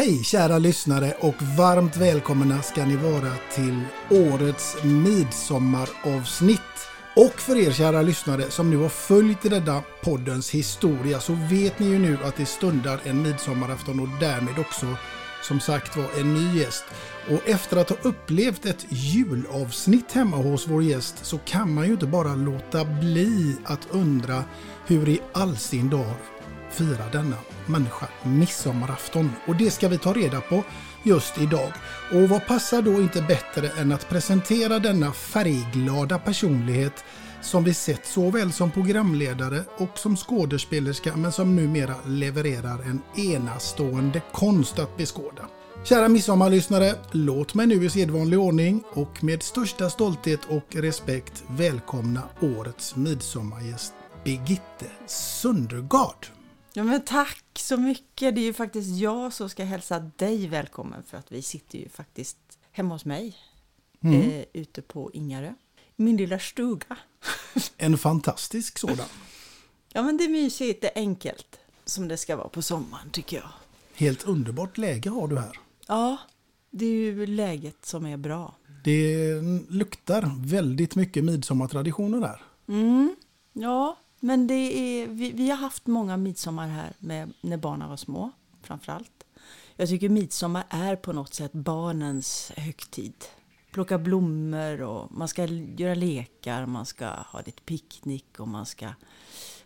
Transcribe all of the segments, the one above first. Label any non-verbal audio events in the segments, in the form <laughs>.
Hej kära lyssnare och varmt välkomna ska ni vara till årets midsommaravsnitt. Och för er kära lyssnare som nu har följt denna poddens historia så vet ni ju nu att det stundar en midsommarafton och därmed också som sagt var en ny gäst. Och efter att ha upplevt ett julavsnitt hemma hos vår gäst så kan man ju inte bara låta bli att undra hur i all sin dag fira denna människa midsommarafton. Och det ska vi ta reda på just idag. Och vad passar då inte bättre än att presentera denna färgglada personlighet som vi sett såväl som programledare och som skådespelerska men som numera levererar en enastående konst att beskåda. Kära midsommarlyssnare, låt mig nu i sedvanlig ordning och med största stolthet och respekt välkomna årets midsommargäst Birgitte Sundergaard. Ja, men tack så mycket. Det är ju faktiskt jag som ska hälsa dig välkommen för att vi sitter ju faktiskt hemma hos mig mm. eh, ute på Ingarö. Min lilla stuga. <laughs> En fantastisk sådan. Ja, men det är mysigt, det är enkelt som det ska vara på sommaren tycker jag. Helt underbart läge har du här. Ja, det är ju läget som är bra. Det luktar väldigt mycket midsommartraditioner där. Mm, ja, men det är, vi, vi, har haft många midsommar här med, när barnen var små, framförallt. Jag tycker midsommar är på något sätt barnens högtid. Plocka blommor och man ska göra lekar, man ska ha lite picknick och man ska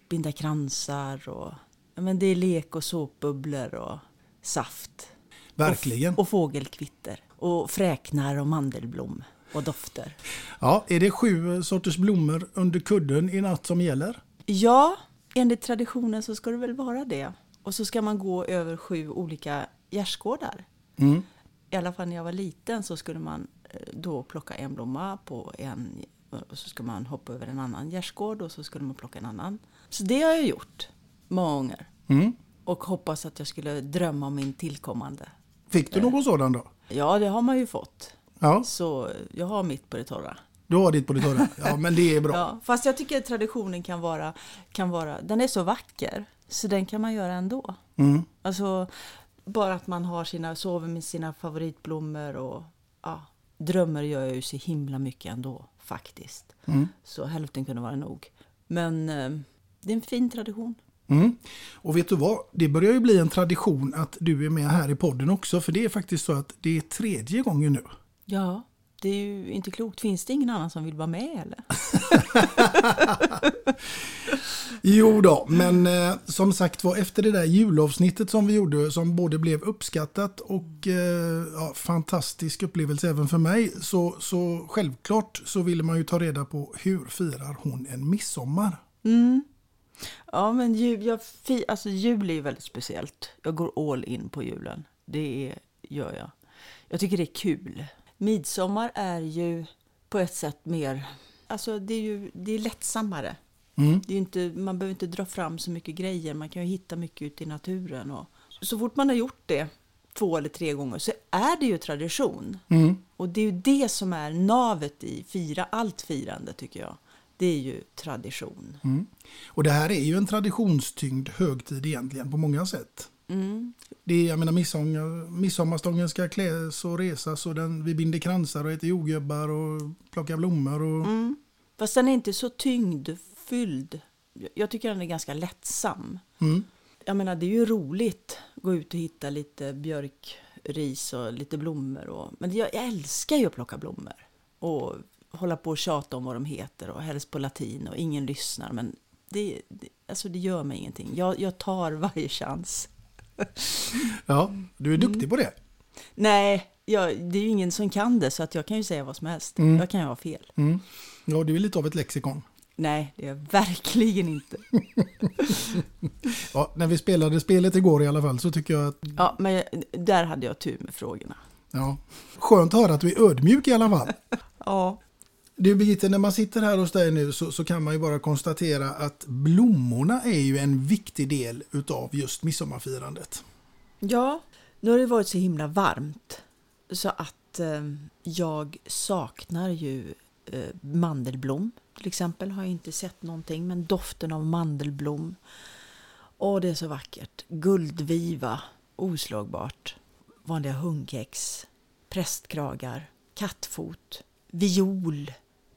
binda kransar. Och, men det är lek och såpbubblor och saft. Verkligen. Och, och fågelkvitter och fräknar och mandelblom och dofter. Ja, är det sju sorters blommor under kudden i natt som gäller? Ja, enligt traditionen så ska det väl vara det. Och så ska man gå över sju olika gärdsgårdar. Mm. I alla fall när jag var liten så skulle man eh, då plocka en blomma på en och så ska man hoppa över en annan gärdsgård och så skulle man plocka en annan. Så det har jag gjort många gånger. Mm. Och hoppas att jag skulle drömma om min tillkommande. Fick du någon sådan då? Ja, det har man ju fått. Ja. Så jag har mitt på det torra. Du har ditt på det torra. Ja, men det är bra. Ja, fast jag tycker att traditionen kan vara, kan vara, den är så vacker. Så den kan man göra ändå. Mm. Alltså, bara att man har sina, sover med sina favoritblommor och ja, drömmer gör jag ju så himla mycket ändå faktiskt. Mm. Så hälften kunde vara nog. Men eh, det är en fin tradition. Mm. Och vet du vad? Det börjar ju bli en tradition att du är med här i podden också. För det är faktiskt så att det är tredje gången nu. Ja, det är ju inte klokt. Finns det ingen annan som vill vara med eller? <laughs> jo då, men eh, som sagt var efter det där julavsnittet som vi gjorde som både blev uppskattat och eh, ja, fantastisk upplevelse även för mig så, så självklart så ville man ju ta reda på hur firar hon en midsommar? Mm. Ja, men jul, jag, alltså, jul är ju väldigt speciellt. Jag går all in på julen. Det är, gör jag. Jag tycker det är kul. Midsommar är ju på ett sätt mer... Alltså det är ju det är lättsammare. Mm. Det är inte, man behöver inte dra fram så mycket grejer. Man kan ju hitta mycket ute i naturen. Och, så fort man har gjort det två eller tre gånger så är det ju tradition. Mm. Och det är ju det som är navet i fira, allt firande tycker jag. Det är ju tradition. Mm. Och det här är ju en traditionstyngd högtid egentligen på många sätt. Mm. Det är, jag menar, midsommar, midsommarstången ska kläs och resas och den, vi binder kransar och äter jordgubbar och plockar blommor. Och, Mm. Fast den är inte så tyngdfylld. Jag tycker den är ganska lättsam. Mm. Jag menar, det är ju roligt att gå ut och hitta lite björkris och lite blommor. Och, men jag, jag älskar ju att plocka blommor. Och hålla på och tjata om vad de heter och helst på latin och ingen lyssnar. Men det, det, alltså det gör mig ingenting. Jag, jag tar varje chans. <laughs> Ja, du är duktig på det. Nej, jag, det är ju ingen som kan det så att jag kan ju säga vad som helst. Mm. Jag kan ju ha fel. Mm. Ja, du är lite av ett lexikon. Nej, det är jag verkligen inte. <laughs> Ja, när vi spelade spelet igår i alla fall så tycker jag att Ja, men där hade jag tur med frågorna. ja, skönt att höra att du är ödmjuk i alla fall. Ja, du Birgitte, när man sitter här hos dig nu så, så kan man ju bara konstatera att blommorna är ju en viktig del utav just midsommarfirandet. Ja, nu har det varit så himla varmt så att eh, jag saknar ju eh, mandelblom. Till exempel har jag inte sett någonting, men doften av mandelblom. Åh, det är så vackert. Guldviva, oslagbart. Vanliga hundkex, prästkragar, kattfot, viol.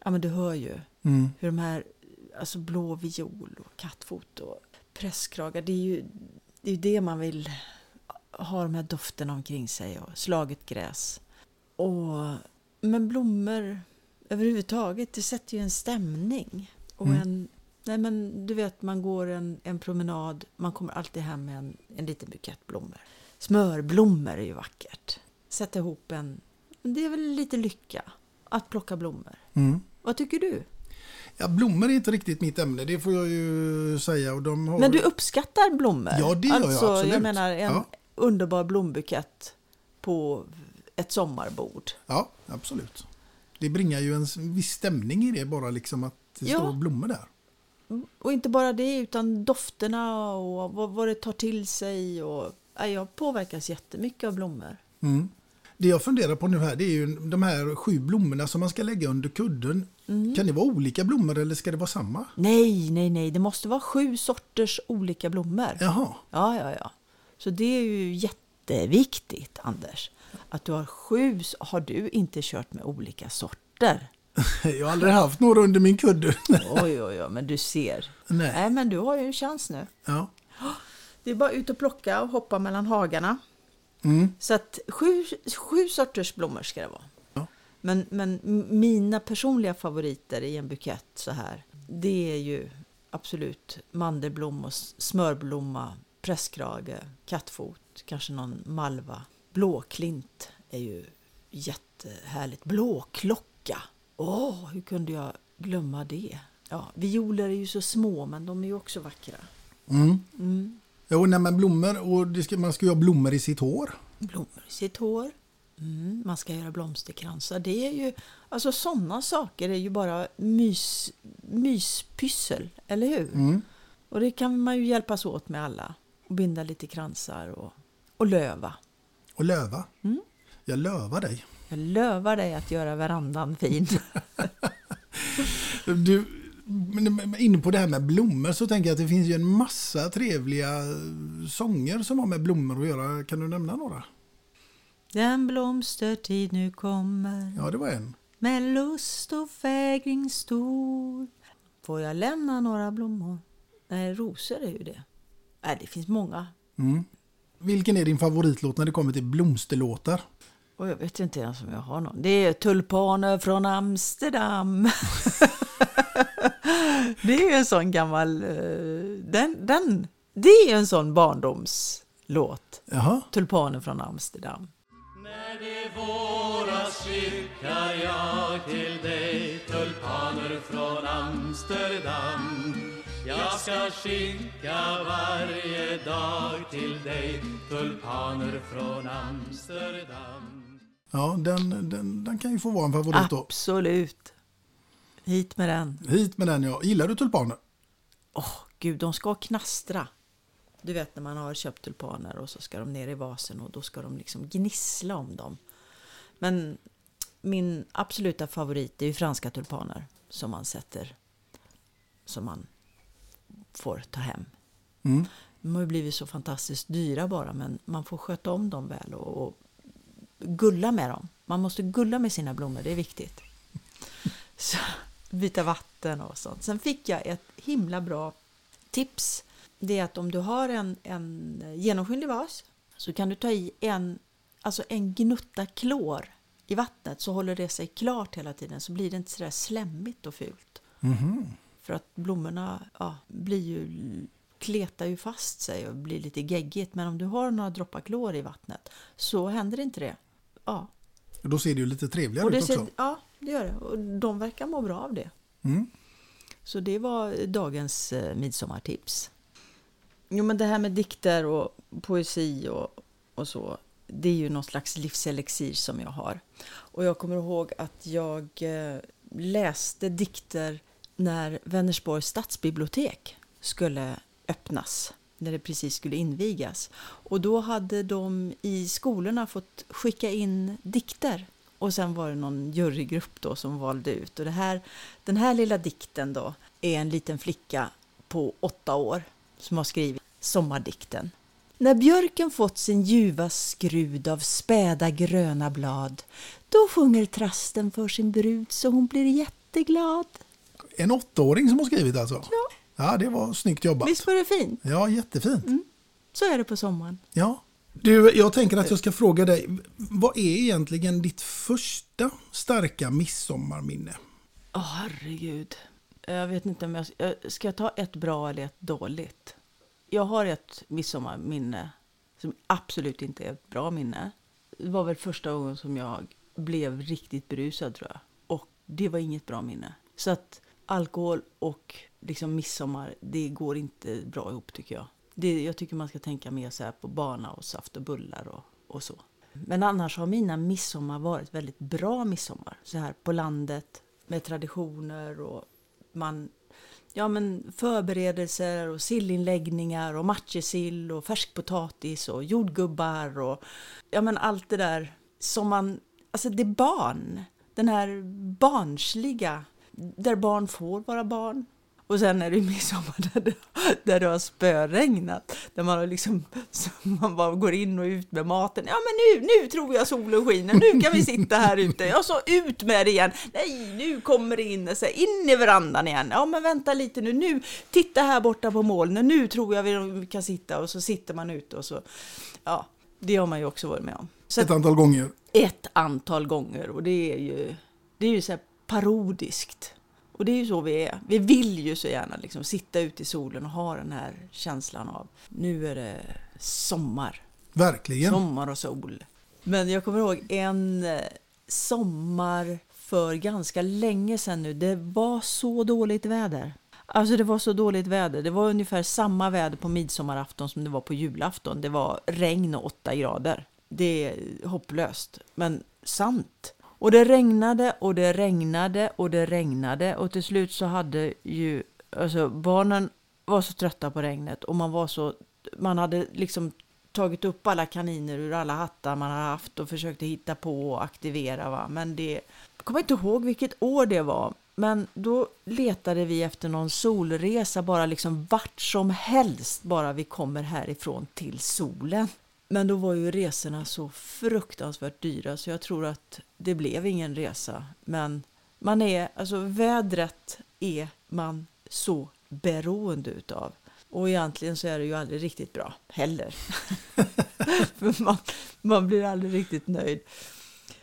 Ja, men du hör ju Mm. hur de här, alltså blå viol och kattfot och presskragar, det är ju det, är ju det man vill ha de här dofterna omkring sig och slaget gräs. Och, men blommor överhuvudtaget, det sätter ju en stämning. Och Mm. en, nej men du vet, man går en, en promenad, man kommer alltid hem med en, en liten bukett blommor. Smörblommor är ju vackert. Sätta ihop en, det är väl lite lycka att plocka blommor. Mm. Vad tycker du? Ja, blommor är inte riktigt mitt ämne, det får jag ju säga. Och de har... Men du uppskattar blommor? Ja, det gör jag, alltså, absolut. Jag menar en Ja. underbar blombukett på ett sommarbord. Ja, absolut. Det bringar ju en viss stämning i det bara liksom att det Ja. står blommor där. Och inte bara det, utan dofterna och vad, vad det tar till sig. Och, ja, jag påverkas jättemycket av blommor. Mm. Det jag funderar på nu här det är ju de här sju blommorna som man ska lägga under kudden. Mm. Kan det vara olika blommor eller ska det vara samma? Nej, nej, nej, det måste vara sju sorters olika blommor. Jaha, Ja, ja, ja. Så det är ju jätteviktigt, Anders. Att du har sju, har du inte kört med olika sorter? <laughs> jag har aldrig haft några under min kudde. <laughs> Oj, oj, oj, men du ser. Nej. Nej, men du har ju en chans nu. Ja. Det är bara ut och plocka och hoppa mellan hagarna. Mm. Så att sju, sju sorters blommor ska det vara. Men, men mina personliga favoriter i en bukett så här, det är ju absolut mandelblom och smörblomma, presskrage, kattfot, kanske någon malva. Blåklint är ju jättehärligt. Blåklocka, åh, hur kunde jag glömma det? Ja, violer är ju så små, men de är ju också vackra. Mm. Mm. Jo, nej, men blommor och ska, man ska ju ha blommor i sitt hår. blommor i sitt hår. Mm, man ska göra blomsterkransar. Det är ju, alltså sådana saker är ju bara mys, myspyssel, eller hur? Mm. Och det kan man ju hjälpas åt med alla. Och binda lite kransar och, och löva. Och löva. Mm. Jag lövar dig. Jag lövar dig att göra verandan fin. <laughs> Du, inne på det här med blommor så tänker jag att det finns ju en massa trevliga sånger som har med blommor att göra. Kan du nämna några? Den blomstertid nu kommer Ja, det var en. med lust och fägring stor. Får jag lämna några blommor? Nej, rosor är ju det. Nej, det finns många. Mm. Vilken är din favoritlåt när det kommer till blomsterlåtar? Och jag vet inte ens om jag har någon. Det är tulpaner från Amsterdam. <laughs> det är ju en sån gammal... eh, Den, den, det är ju en sån barndomslåt. Jaha. Tulpaner från Amsterdam. Det våras skickar jag till dig tulpaner från Amsterdam Jag ska skicka varje dag till dig tulpaner från Amsterdam Ja, den, den, den kan ju få vara en favorit då. Absolut. Hit med den. Hit med den ja. Gillar du tulpaner? Åh, gud, de ska knastra. Du vet när man har köpt tulpaner och så ska de ner i vasen och då ska de liksom gnissla om dem. Men min absoluta favorit är ju franska tulpaner som man sätter, som man får ta hem. Mm. De har ju blivit så fantastiskt dyra bara, men man får sköta om dem väl och, och gulla med dem. Man måste gulla med sina blommor, det är viktigt. <laughs> Så, byta vatten och sånt. Sen fick jag ett himla bra tips. Det är att om du har en, en genomskinlig vas så kan du ta i en, alltså en gnutta klor i vattnet så håller det sig klart hela tiden så blir det inte sådär slemmigt och fult. För att blommorna ja, blir ju, kletar ju fast sig och blir lite geggigt. Men om du har några droppar klor i vattnet så händer inte det. Ja, Då ser det ju lite trevligare ut också. ser, ja, det gör det. Och de verkar må bra av det. Mm. Så det var dagens eh, midsommartips. Jo, men det här med dikter och poesi och, och så, det är ju någon slags livselixir som jag har. Och jag kommer ihåg att jag eh, läste dikter när Vänersborgs stadsbibliotek skulle öppnas, när det precis skulle invigas. Och då hade de i skolorna fått skicka in dikter. Och sen var det någon jurygrupp då som valde ut. Och det här, den här lilla dikten då är en liten flicka på åtta år som har skrivit sommardikten. När björken fått sin ljuva skrud av späda gröna blad då sjunger trasten för sin brud så hon blir jätteglad. En åttaåring som har skrivit alltså? Ja. Ja, det var snyggt jobbat. Visst var det fint? Ja, jättefint. Så är det på sommaren. Ja. Du, jag tänker att jag ska fråga dig, vad är egentligen ditt första starka midsommarminne? Åh herregud. Jag vet inte om jag... Ska jag ta ett bra eller ett dåligt? Jag har ett midsommarminne som absolut inte är ett bra minne. Det var väl första gången som jag blev riktigt berusad tror jag. Och det var inget bra minne. Så att alkohol och liksom midsommar, det går inte bra ihop tycker jag. Det, jag tycker man ska tänka mer så här på bana och saft och bullar och, och så. Men annars har mina midsommar varit väldigt bra midsommar. Så här på landet med traditioner och man ja, men förberedelser och sillinläggningar och matjessill och färskpotatis och jordgubbar och ja, men allt det där som man, alltså det är barn, den här barnsliga, där barn får vara barn. Och sen är det midsommar där det, där det har spöregnat. Där man har liksom, <laughs> man bara går in och ut med maten. Ja men nu, nu tror jag solen skiner, nu kan vi sitta här ute. Ja så ut med det igen. Nej, nu kommer det in, så in i verandan igen. Ja men vänta lite nu, nu, titta här borta på molnen, nu tror jag vi kan sitta. Och så sitter man ute och så, ja, det har man ju också varit med om. Så Ett antal gånger. ett antal gånger och det är ju, det är ju så parodiskt. Och det är ju så vi är. Vi vill ju så gärna liksom sitta ute i solen och ha den här känslan av nu är det sommar. Verkligen. Sommar och sol. Men jag kommer ihåg en eh, sommar för ganska länge sedan nu. Det var så dåligt väder. Alltså det var så dåligt väder. Det var ungefär samma väder på midsommarafton som det var på julafton. Det var regn och åtta grader. Det är hopplöst, men sant. Och det regnade och det regnade och det regnade och till slut så hade ju alltså barnen var så trötta på regnet och man var så man hade liksom tagit upp alla kaniner ur alla hattar man hade haft och försökte hitta på och aktivera. Va? Men det, jag kommer inte ihåg vilket år det var. Men då letade vi efter någon solresa bara liksom vart som helst bara vi kommer härifrån till solen. Men då var ju resorna så fruktansvärt dyra så jag tror att det blev ingen resa. Men man är, alltså vädret är man så beroende utav. Och egentligen så är det ju aldrig riktigt bra heller. <laughs> För man, man blir aldrig riktigt nöjd.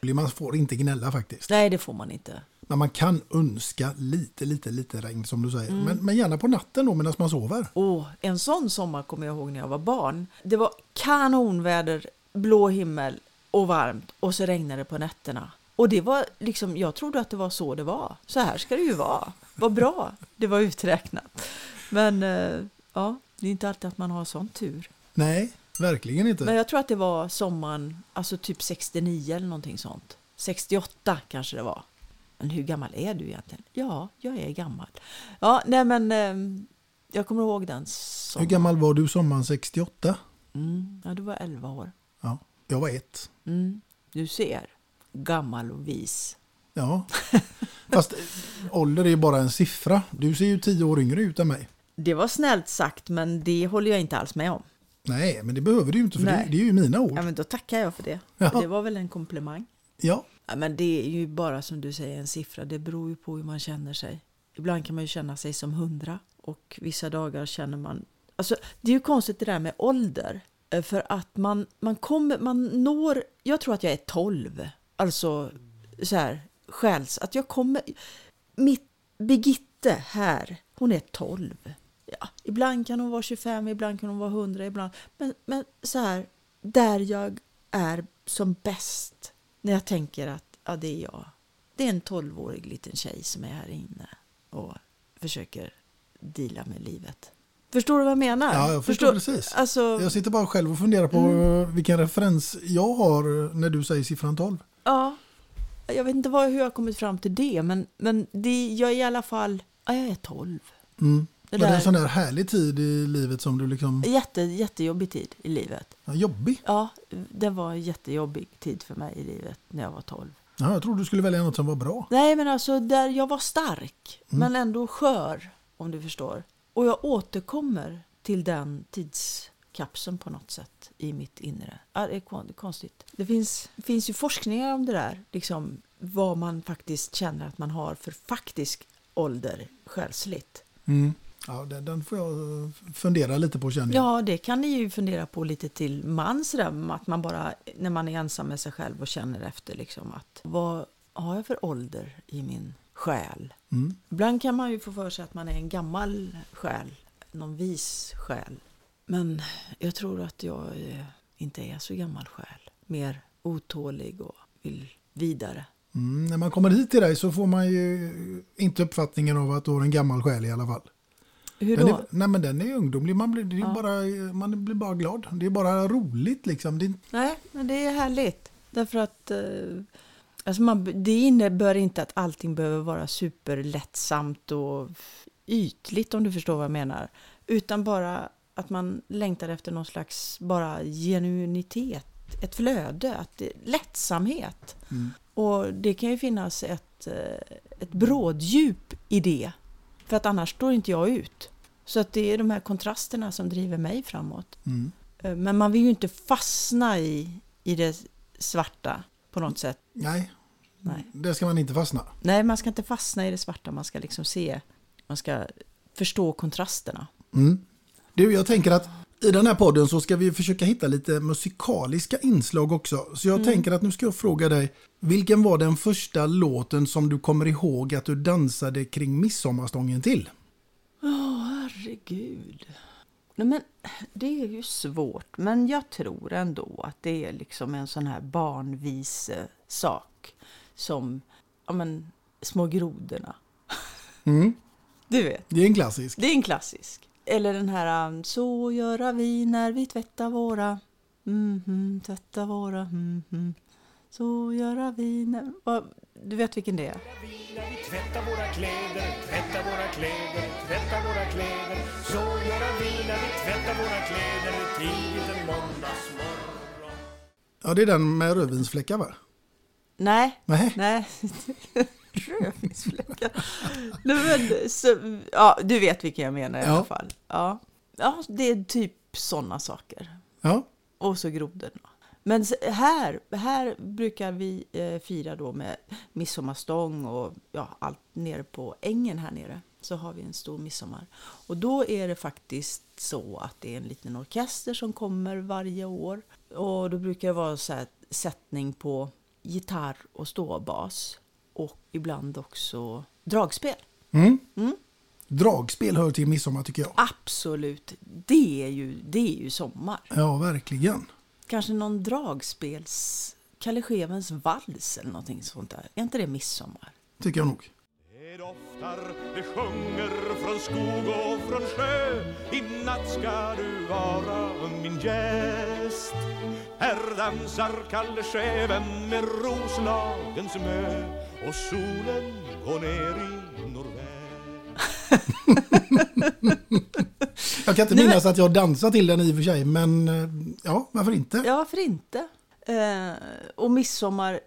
Man får inte gnälla faktiskt. Nej, det får man inte. Men man kan önska lite, lite, lite regn som du säger. Men, men gärna på natten då medan man sover. Åh, en sån sommar kommer jag ihåg när jag var barn. Det var kanonväder, blå himmel och varmt och så regnade det på nätterna. Och det var liksom, jag trodde att det var så det var. Så här ska det ju vara. Vad bra, det var uträknat. Men eh, ja, det är inte alltid att man har sån tur. Nej, verkligen inte. Men jag tror att det var sommaren, alltså typ 69 eller någonting sånt. 68 kanske det var. Men hur gammal är du egentligen? Ja, jag är gammal. Ja, nej men eh, jag kommer ihåg den Hur sommaren. gammal var du sommaren 68? Mm, ja, du var 11 år. Ja, jag var ett. Mm, du ser, gammal och vis. Ja, fast eh, ålder är bara en siffra. Du ser ju tio år yngre ut än mig. Det var snällt sagt, men det håller jag inte alls med om. Nej, men det behöver du ju inte för det, det är ju mina ord. Ja, men då tackar jag för det. Ja. Det var väl en komplimang. Ja, Ja, men det är ju bara som du säger en siffra. Det beror ju på hur man känner sig. Ibland kan man ju känna sig som hundra och vissa dagar känner man... Alltså, det är ju konstigt det där med ålder. Eh, för att man, man kommer, man når... Jag tror att jag är tolv. Alltså så här själs... Att jag kommer... Mitt Birgitte här, hon är tolv. Ja, ibland kan hon vara 25, ibland kan hon vara 100, ibland... Men, men så här, där jag är som bäst. När jag tänker att ja, det är jag. Det är en 12-årig liten tjej som är här inne och försöker deala med livet. Förstår du vad jag menar? Ja, jag förstår precis. Alltså, jag sitter bara själv och funderar på Mm. vilken referens jag har när du säger siffran 12. ja, jag vet inte vad, hur jag har kommit fram till det, men, men det, jag är i alla fall, ja, jag är 12. Mm. Det var det en sån där härlig tid i livet som du liksom... Jätte, jättejobbig tid i livet. Ja, jobbig? Ja, det var en jättejobbig tid för mig i livet när jag var 12. Ja, jag trodde du skulle välja något som var bra. Nej, men alltså där jag var stark, Mm. men ändå skör, om du förstår. Och jag återkommer till den tidskapseln på något sätt i mitt inre. Ja, det är konstigt. Det finns, finns ju forskningar om det där, liksom vad man faktiskt känner att man har för faktisk ålder själsligt. Mm. Ja, den, den får jag eh, fundera lite på känner jag. Ja, det kan ni ju fundera på lite till mans, att man bara, när man är ensam med sig själv och känner efter, liksom att vad har jag för ålder i min själ? Mm. Ibland kan man ju få för sig att man är en gammal själ, någon vis själ. Men jag tror att jag eh, inte är så gammal själ. Mer otålig och vill vidare. Mm, när man kommer hit till dig så får man ju inte uppfattningen av att du har en gammal själ i alla fall. Hur Den då? är, nej men den är ungdomlig, man blir, Ja. bara, man blir bara glad. Det är bara roligt liksom. Det är, Nej, men det är härligt. Därför att eh, alltså man, det innebär inte att allting behöver vara superlättsamt och ytligt om du förstår vad jag menar. Utan bara att man längtar efter någon slags bara genuinitet, ett flöde, att det, lättsamhet. Och det kan ju finnas ett, eh, ett bråddjup i det. För att annars står inte jag ut. Så att det är de här kontrasterna som driver mig framåt. mm. Eh, Men man vill ju inte fastna i, i det svarta på något sätt. Nej, Nej. det ska man inte fastna. Nej, man ska inte fastna i det svarta. Man ska liksom se, man ska förstå kontrasterna. Mm. Du, jag tänker att i den här podden så ska vi försöka hitta lite musikaliska inslag också. Så jag tänker att nu ska jag fråga dig, vilken var den första låten som du kommer ihåg att du dansade kring midsommarstången till? Åh, herregud. Nej, men det är ju svårt, men jag tror ändå att det är liksom en sån här barnvis sak som ja, men, Små grodorna. Mm. Du vet, Det är en klassisk. det är en klassisk. Eller den här um, Så göra vi när vi tvättar våra mhm, tvättar våra mhm. Så göra vi när... Du vet vilken det är? Vi tvättar våra kläder, tvättar våra kläder, tvättar våra kläder Så gör vi när vi tvättar våra kläder tidigt en måndagsmorgon Ja, det är den med rödvinsfläckar va? Nej, Nej. nej. <laughs> Rödvinsfläckar. Nej, men, så, ja, du vet vilken jag menar i Ja. alla fall. Ja. ja, det är typ sådana saker. Ja. Och så grodorna. Men här, här brukar vi eh, fira då med midsommarstång och ja, allt nere på ängen här nere. Så har vi en stor midsommar. Och då är det faktiskt så att det är en liten orkester som kommer varje år. Och då brukar det vara så här sättning på gitarr och ståbas. Och ibland också dragspel. Mm. Mm. Dragspel hör till midsommar tycker jag. Absolut, det är ju, det är ju sommar. Ja, verkligen. Kanske någon dragspels... Kalle Schewens vals eller någonting sånt där. Är inte det midsommar? Tycker jag nog. Det doftar, det sjunger från skog och från sjö I natt ska du vara min gäst Här dansar Kalle Scheven med Roslagens mö Och solen går ner i nordväst <laughs> Jag kan inte Nej, minnas att jag dansar till den i och för sig, men eh, ja, varför inte? Ja, varför inte? Eh, och midsommar,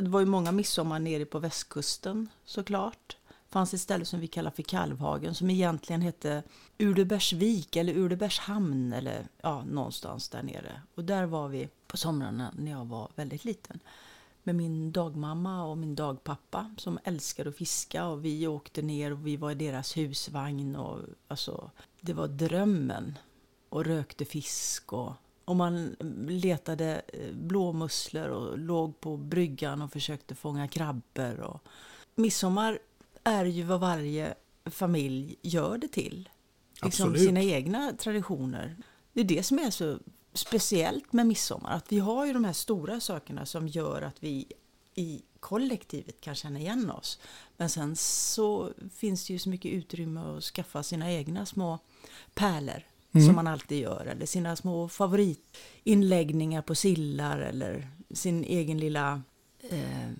det var ju många midsommar nere på västkusten såklart. Det fanns ett ställe som vi kallar för Kalvhagen som egentligen hette Urdebergsvik eller Urdebergshamn eller ja, någonstans där nere. Och där var vi på somrarna när jag var väldigt liten. Med min dagmamma och min dagpappa som älskade att fiska och vi åkte ner och vi var i deras husvagn och alltså det var drömmen. Och rökte fisk och och man letade eh, blåmusslor och låg på bryggan och försökte fånga krabbor. Och midsommar är ju vad varje familj gör det till. Liksom Absolut. sina egna traditioner. Det är det som är så speciellt med midsommar. Att vi har ju de här stora sakerna som gör att vi i kollektivet kan känna igen oss. Men sen så finns det ju så mycket utrymme att skaffa sina egna små pärlor som man alltid gör. Eller sina små favoritinläggningar på sillar eller sin egen lilla... Eh,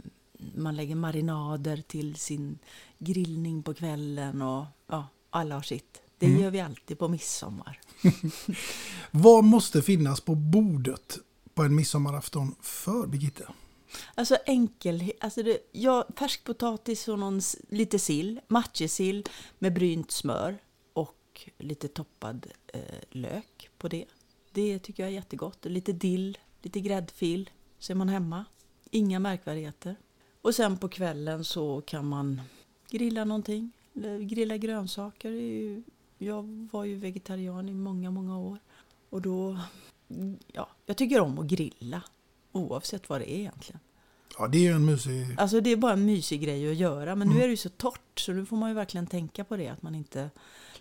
man lägger marinader till sin grillning på kvällen och ja, alla har sitt. Det gör vi alltid på midsommar. <laughs> Vad måste finnas på bordet på en midsommarafton för Birgitte? Alltså enkel, alltså det, ja, färskpotatis och någon, lite sill, matjessill med brynt smör och lite toppad eh, lök på det. Det tycker jag är jättegott. Lite dill, lite gräddfil, så är man hemma. Inga märkvärdigheter. Och sen på kvällen så kan man grilla någonting, grilla grönsaker. Ju- Jag var ju vegetarian i många, många år. Och då, ja, jag tycker om att grilla. Oavsett vad det är egentligen. Ja, det är ju en mysig... Alltså det är bara en mysig grej att göra. Men nu är det ju så torrt så nu får man ju verkligen tänka på det. Att man inte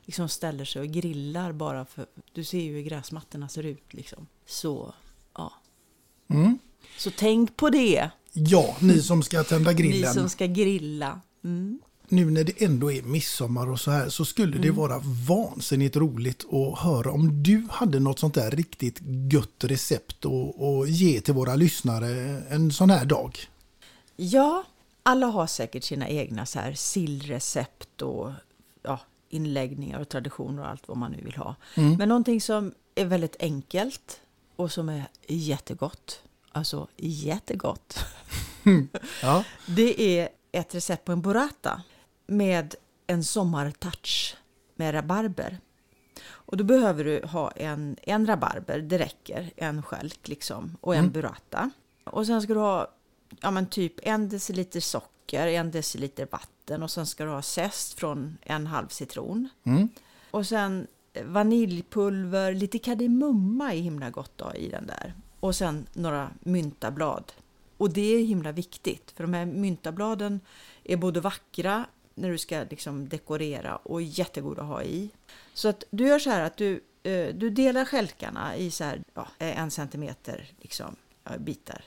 liksom ställer sig och grillar bara för... Du ser ju hur gräsmattorna ser ut liksom. Så, ja. Mm. Så tänk på det, Ja, ni som ska tända ni grillen. som ska grilla. Mm. Nu när det ändå är midsommar och så här så skulle det vara vansinnigt roligt att höra om du hade något sånt där riktigt gött recept att ge till våra lyssnare en sån här dag. Ja, alla har säkert sina egna så här sillrecept och ja, inläggningar och traditioner och allt vad man nu vill ha. Men någonting som är väldigt enkelt och som är jättegott, alltså jättegott, Ja, <laughs> det är ett recept på en burrata med en sommartouch med rabarber. Och då behöver du ha en, en rabarber, det räcker, en stjälk liksom, och en burrata. Och sen ska du ha ja, men typ en deciliter socker, en deciliter vatten och sen ska du ha zest från en halv citron. Och sen vaniljpulver, lite kardemumma är himla gott då i den där. Och sen några myntablad. Och det är himla viktigt, för de här myntabladen är både vackra när du ska liksom dekorera och jättegoda att ha i. Så att du gör så här att du, eh, du delar stjälkarna i så här, ja, en centimeter liksom, bitar.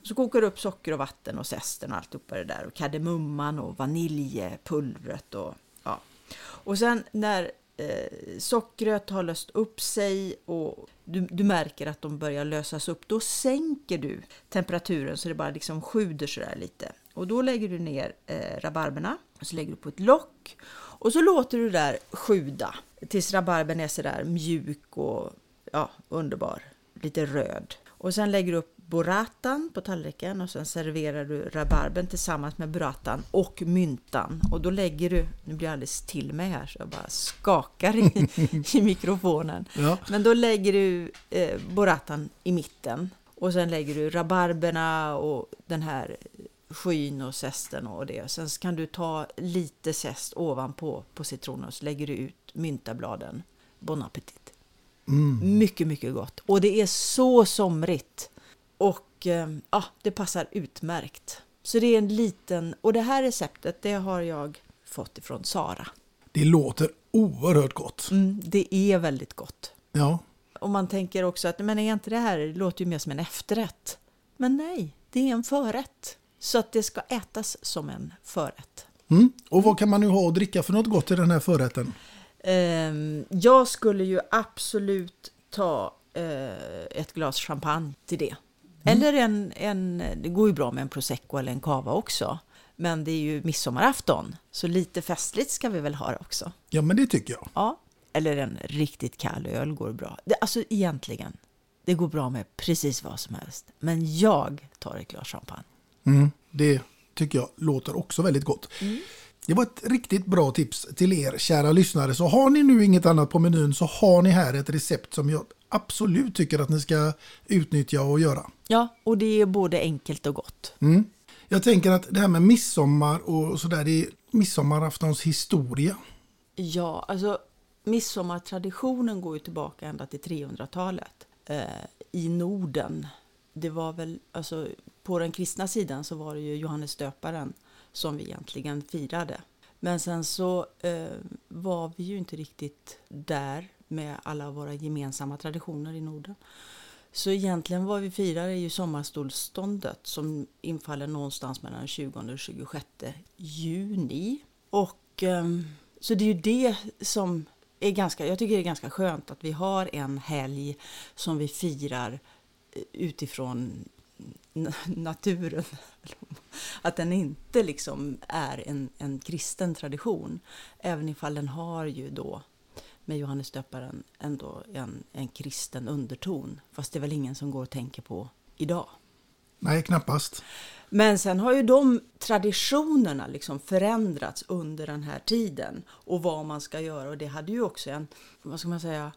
Och så kokar du upp socker och vatten och zesten och alltihopa det där och kardemumman och vaniljpulvret och ja. Och sen när eh, sockret har löst upp sig och du, du märker att de börjar lösas upp, då sänker du temperaturen så det bara liksom sjuder sådär lite. Och då lägger du ner eh, rabarberna och så lägger du på ett lock och så låter du det där sjuda tills rabarbern är sådär mjuk och ja, underbar, lite röd. Och sen lägger du upp burratan på tallriken och sen serverar du rabarbern tillsammans med burratan och myntan. Och då lägger du, nu blir jag alldeles till mig här så jag bara skakar i, <laughs> i mikrofonen. Ja. Men då lägger du eh, burratan i mitten och sen lägger du rabarberna och den här skyn och zesten och det. Sen kan du ta lite zest ovanpå på citronen och så lägger du ut myntabladen. Bon appetit! Mycket, mycket gott. Och det är så somrigt. Och eh, ja, det passar utmärkt. Så det är en liten, och det här receptet det har jag fått ifrån Sara. det låter oerhört gott. Mm, det är väldigt gott. Ja, Och man tänker också att men är inte det här, det låter ju mer som en efterrätt. Men nej, det är en förrätt. Så att det ska ätas som en förrätt. Mm. Och vad kan man nu ha och dricka för något gott i den här förrätten? Ehm, jag skulle ju absolut ta eh, ett glas champagne till det. Eller en, en, det går ju bra med en prosecco eller en cava också. Men det är ju midsommarafton, så lite festligt ska vi väl ha också. Ja, men det tycker jag. Ja, eller en riktigt kall öl går bra. Det, alltså egentligen, det går bra med precis vad som helst. Men jag tar ett glas champagne. Mm. Det tycker jag låter också väldigt gott. Det var ett riktigt bra tips till er kära lyssnare. Så har ni nu inget annat på menyn så har ni här ett recept som jag absolut tycker att ni ska utnyttja och göra. Ja, och det är både enkelt och gott. Mm. Jag tänker att det här med midsommar och sådär, det är midsommaraftons historia. Ja, alltså midsommartraditionen går ju tillbaka ända till 300-talet eh, i Norden. Det var väl, alltså på den kristna sidan så var det ju Johannes döparen som vi egentligen firade. Men sen så eh, var vi ju inte riktigt där med alla våra gemensamma traditioner i Norden. Så egentligen vad vi firar är ju sommarstolståndet som infaller någonstans mellan 20 och 26 juni. Och eh, så det är ju det som är ganska, jag tycker det är ganska skönt att vi har en helg som vi firar eh, utifrån naturen. <laughs> Att den inte liksom är en, en kristen tradition. Även ifall den har ju då med Johannes döparen ändå en, en kristen underton. Fast det är väl ingen som går och tänker på idag. Nej, knappast. Men sen har ju de traditionerna liksom förändrats under den här tiden och vad man ska göra. Och det hade ju också en, vad ska man säga,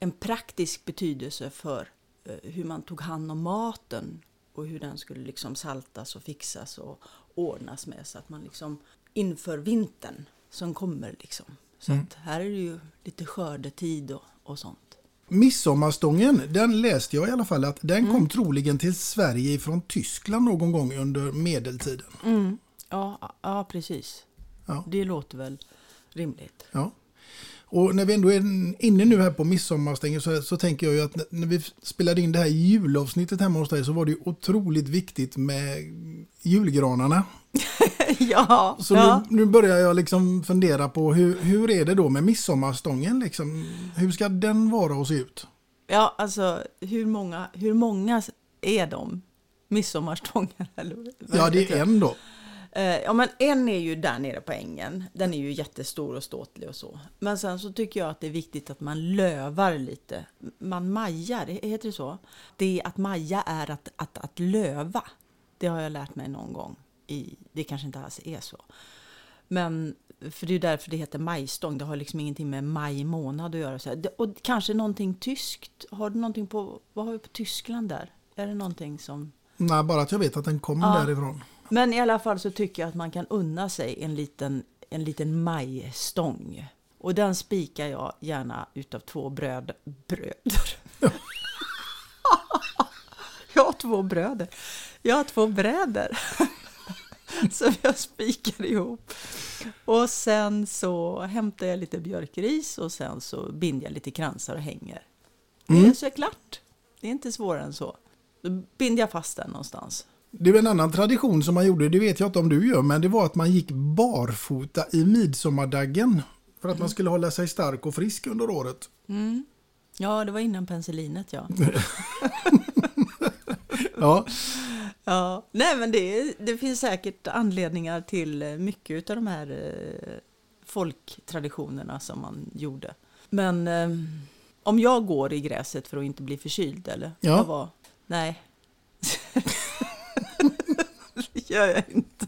en praktisk betydelse för eh, hur man tog hand om maten och hur den skulle liksom saltas och fixas och ordnas med så att man liksom inför vintern som kommer liksom. Så att här är det ju lite skördetid och, och sånt. Midsommarstången, den läste jag i alla fall att den kom troligen till Sverige från Tyskland någon gång under medeltiden. Ja, ja precis. Ja. Det låter väl rimligt. Ja. Och när vi ändå är inne nu här på midsommarstängen så, så tänker jag ju att när- vi spelade in det här julavsnittet hemma hos dig så var det ju otroligt viktigt med julgranarna. <laughs> ja, Så ja. nu, nu börjar jag liksom fundera på hur, hur är det då med midsommarstången? Liksom? Hur ska den vara och se ut? Ja, alltså hur många, hur många är de? Midsommarstången? <laughs> Eller? Ja, det är en då. Eh, Ja, men en är ju där nere på ängen. Den är ju jättestor och ståtlig och så. Men sen så tycker jag att det är viktigt att man lövar lite. Man majar, heter det så? Det att maja är att, att, att löva. Det har jag lärt mig någon gång. I, det kanske inte alls är så. Men för det är därför det heter majstång. Det har liksom ingenting med maj månad att göra. Så Och kanske någonting tyskt. Har du någonting på, vad har vi på Tyskland där? Är det någonting som... Nej, bara att jag vet att den kommer Ja. därifrån. Men i alla fall så tycker jag att man kan unna sig en liten, en liten majstång. Och den spikar jag gärna utav två bröd, bröder. <laughs> jag har två bröder. Jag har två bräder. <laughs> som jag spikar ihop. Och sen så hämtar jag lite björkris och sen så binder jag lite kransar och hänger. Det är så klart. Det är inte svårare än så. Då binder jag fast den någonstans. Det är en annan tradition som man gjorde, det vet jag inte om du gör, men det var att man gick barfota i midsommardagen. För att man skulle hålla sig stark och frisk under året. Ja, det var innan penicillinet ja. <laughs> Ja, ja. Nej, men det, det finns säkert anledningar till mycket av de här eh, folktraditionerna som man gjorde. Men eh, om jag går i gräset för att inte bli förkyld eller? Ja. Var, nej. <laughs> det gör jag inte.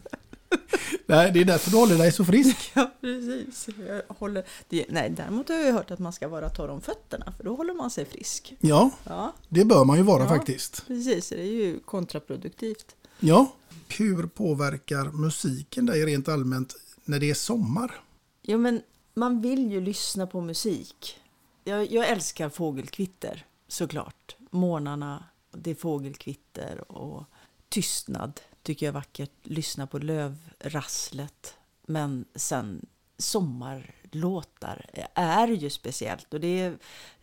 nej, det är därför du håller dig så frisk. <laughs> Ja, precis. Jag håller, det, nej, däremot har jag hört att man ska vara torr om fötterna för då håller man sig frisk. Ja, Ja, det bör man ju vara Ja. faktiskt. precis. Det är ju kontraproduktivt. Ja. Hur påverkar musiken dig rent allmänt när det är sommar? Jo, men man vill ju lyssna på musik. Jag, jag älskar fågelkvitter, såklart. Morgnarna, det är fågelkvitter och tystnad tycker jag är vackert. Lyssna på lövrasslet. Men sen sommarlåtar är ju speciellt och det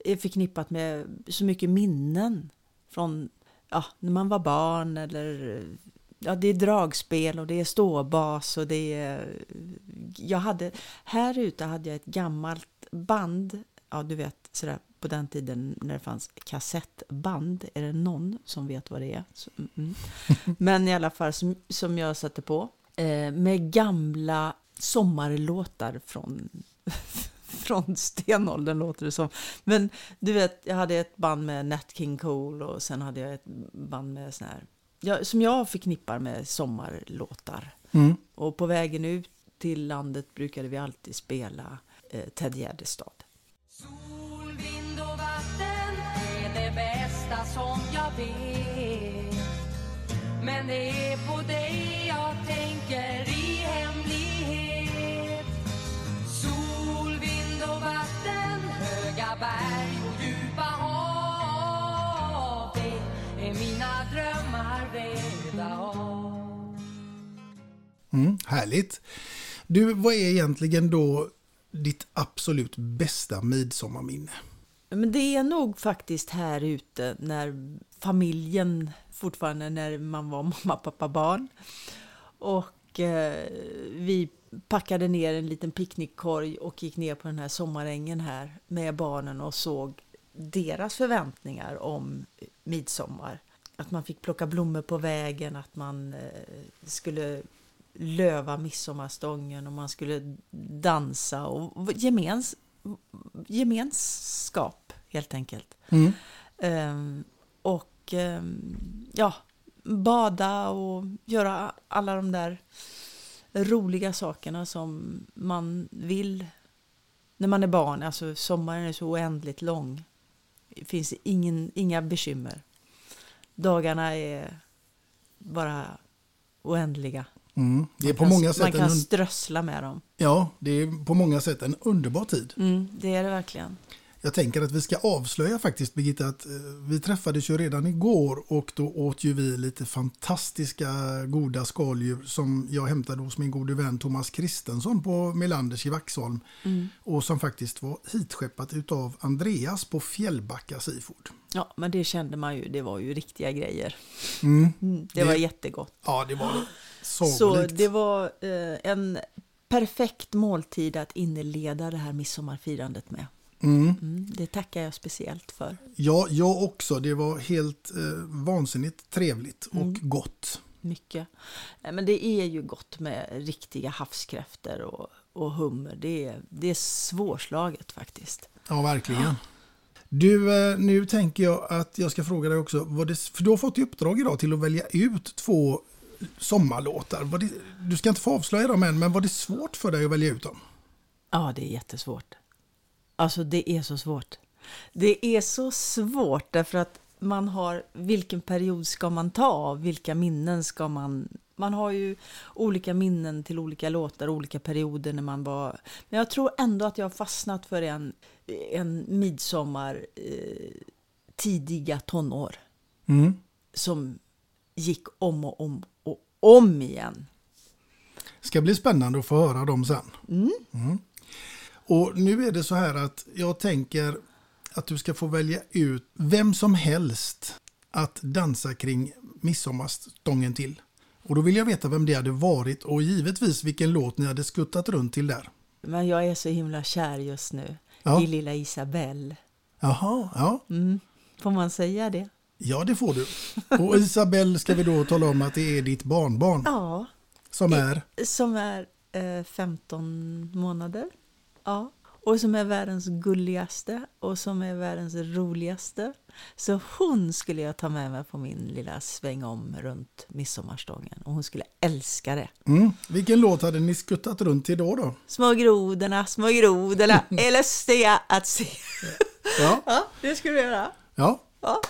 är, förknippat med så mycket minnen från ja, när man var barn eller ja, det är dragspel och det är ståbas och det är... Jag hade, här ute hade jag ett gammalt band, ja du vet sådär på den tiden när det fanns kassettband. Är det någon som vet vad det är? Så, mm, mm. <laughs> Men i alla fall som, som jag satte på. Eh, med gamla sommarlåtar från, <laughs> från stenåldern låter det som. Men du vet, jag hade ett band med Nat King Cole och sen hade jag ett band med sån här, ja, som jag förknippar med sommarlåtar. Mm. Och på vägen ut till landet brukade vi alltid spela eh, Ted Gärdestad. Som jag vet Men det är på dig jag tänker i hemlighet Sol, vind och vatten, höga berg och djupa hav Det är mina drömmar vävda av Mm, härligt. Du, vad är egentligen då ditt absolut bästa midsommarminne? Men det är nog faktiskt här ute när familjen, fortfarande när man var mamma, pappa, barn. Och eh, vi packade ner en liten picknickkorg och gick ner på den här sommarängen här med barnen och såg deras förväntningar om midsommar. Att man fick plocka blommor på vägen, att man eh, skulle löva midsommarstången och man skulle dansa och gemens, gemenskap helt enkelt. Mm. Ehm, och ehm, ja, bada och göra alla de där roliga sakerna som man vill när man är barn. Alltså sommaren är så oändligt lång. Det finns ingen, inga bekymmer. Dagarna är bara oändliga. Mm. Det är Man på kan- många Man sätt kan en, strössla med dem. ja, det är på många sätt en underbar tid. Mm, det är det verkligen. Jag tänker att vi ska avslöja faktiskt Birgitta att eh, vi träffades ju redan igår och då åt ju vi lite fantastiska goda skaldjur som jag hämtade hos min gode vän Thomas Kristensson på Melanders i Vaxholm och som faktiskt var hitskeppat utav Andreas på Fjällbacka Seafood. Ja, men det kände man ju. Det var ju riktiga grejer. Mm. Mm, det var Det- jättegott. Ja, det var det. Så det var eh, en perfekt måltid att inleda det här midsommarfirandet med. Mm. Mm, det tackar jag speciellt för. Ja, jag också. Det var helt eh, vansinnigt trevligt och Mm. gott. Mycket. Nej, men det är ju gott med riktiga havskräftor och, och hummer. Det är, det är svårslaget faktiskt. Ja, verkligen. Du, eh, nu tänker jag att jag ska fråga dig också, vad det, för du har fått i uppdrag idag till att välja ut två sommarlåtar. Det, du ska inte få avslöja dem än, men var det svårt för dig att välja ut dem? Ja, det är jättesvårt. Alltså det är så svårt. Det är så svårt därför att man har, vilken period ska man ta? Vilka minnen ska man... Man har ju olika minnen till olika låtar, olika perioder när man var... Men jag tror ändå att jag har fastnat för en, en midsommar eh, tidiga tonår Mm. som gick om och om och om igen. Ska bli spännande att få höra dem sen. Mm. Och nu är det så här att jag tänker att du ska få välja ut vem som helst att dansa kring midsommarstången till. Och då vill jag veta vem det hade varit och givetvis vilken låt ni hade skuttat runt till där. Men jag är så himla kär just nu Ja. i lilla Isabelle. Jaha, ja. Mm. Får man säga det? Ja, det får du. Och Isabelle ska vi då tala om att det är ditt barnbarn Ja, som är... som är eh, 15 månader. Ja. Och som är världens gulligaste och som är världens roligaste. Så hon skulle jag ta med mig på min lilla sväng om runt midsommarstången. Och hon skulle älska det. Mm. Vilken låt hade ni skuttat runt till då? då? Små grodorna, små grodorna <laughs> är lustiga att se. Ja, <laughs> Ja, det skulle du göra. ja. Ja.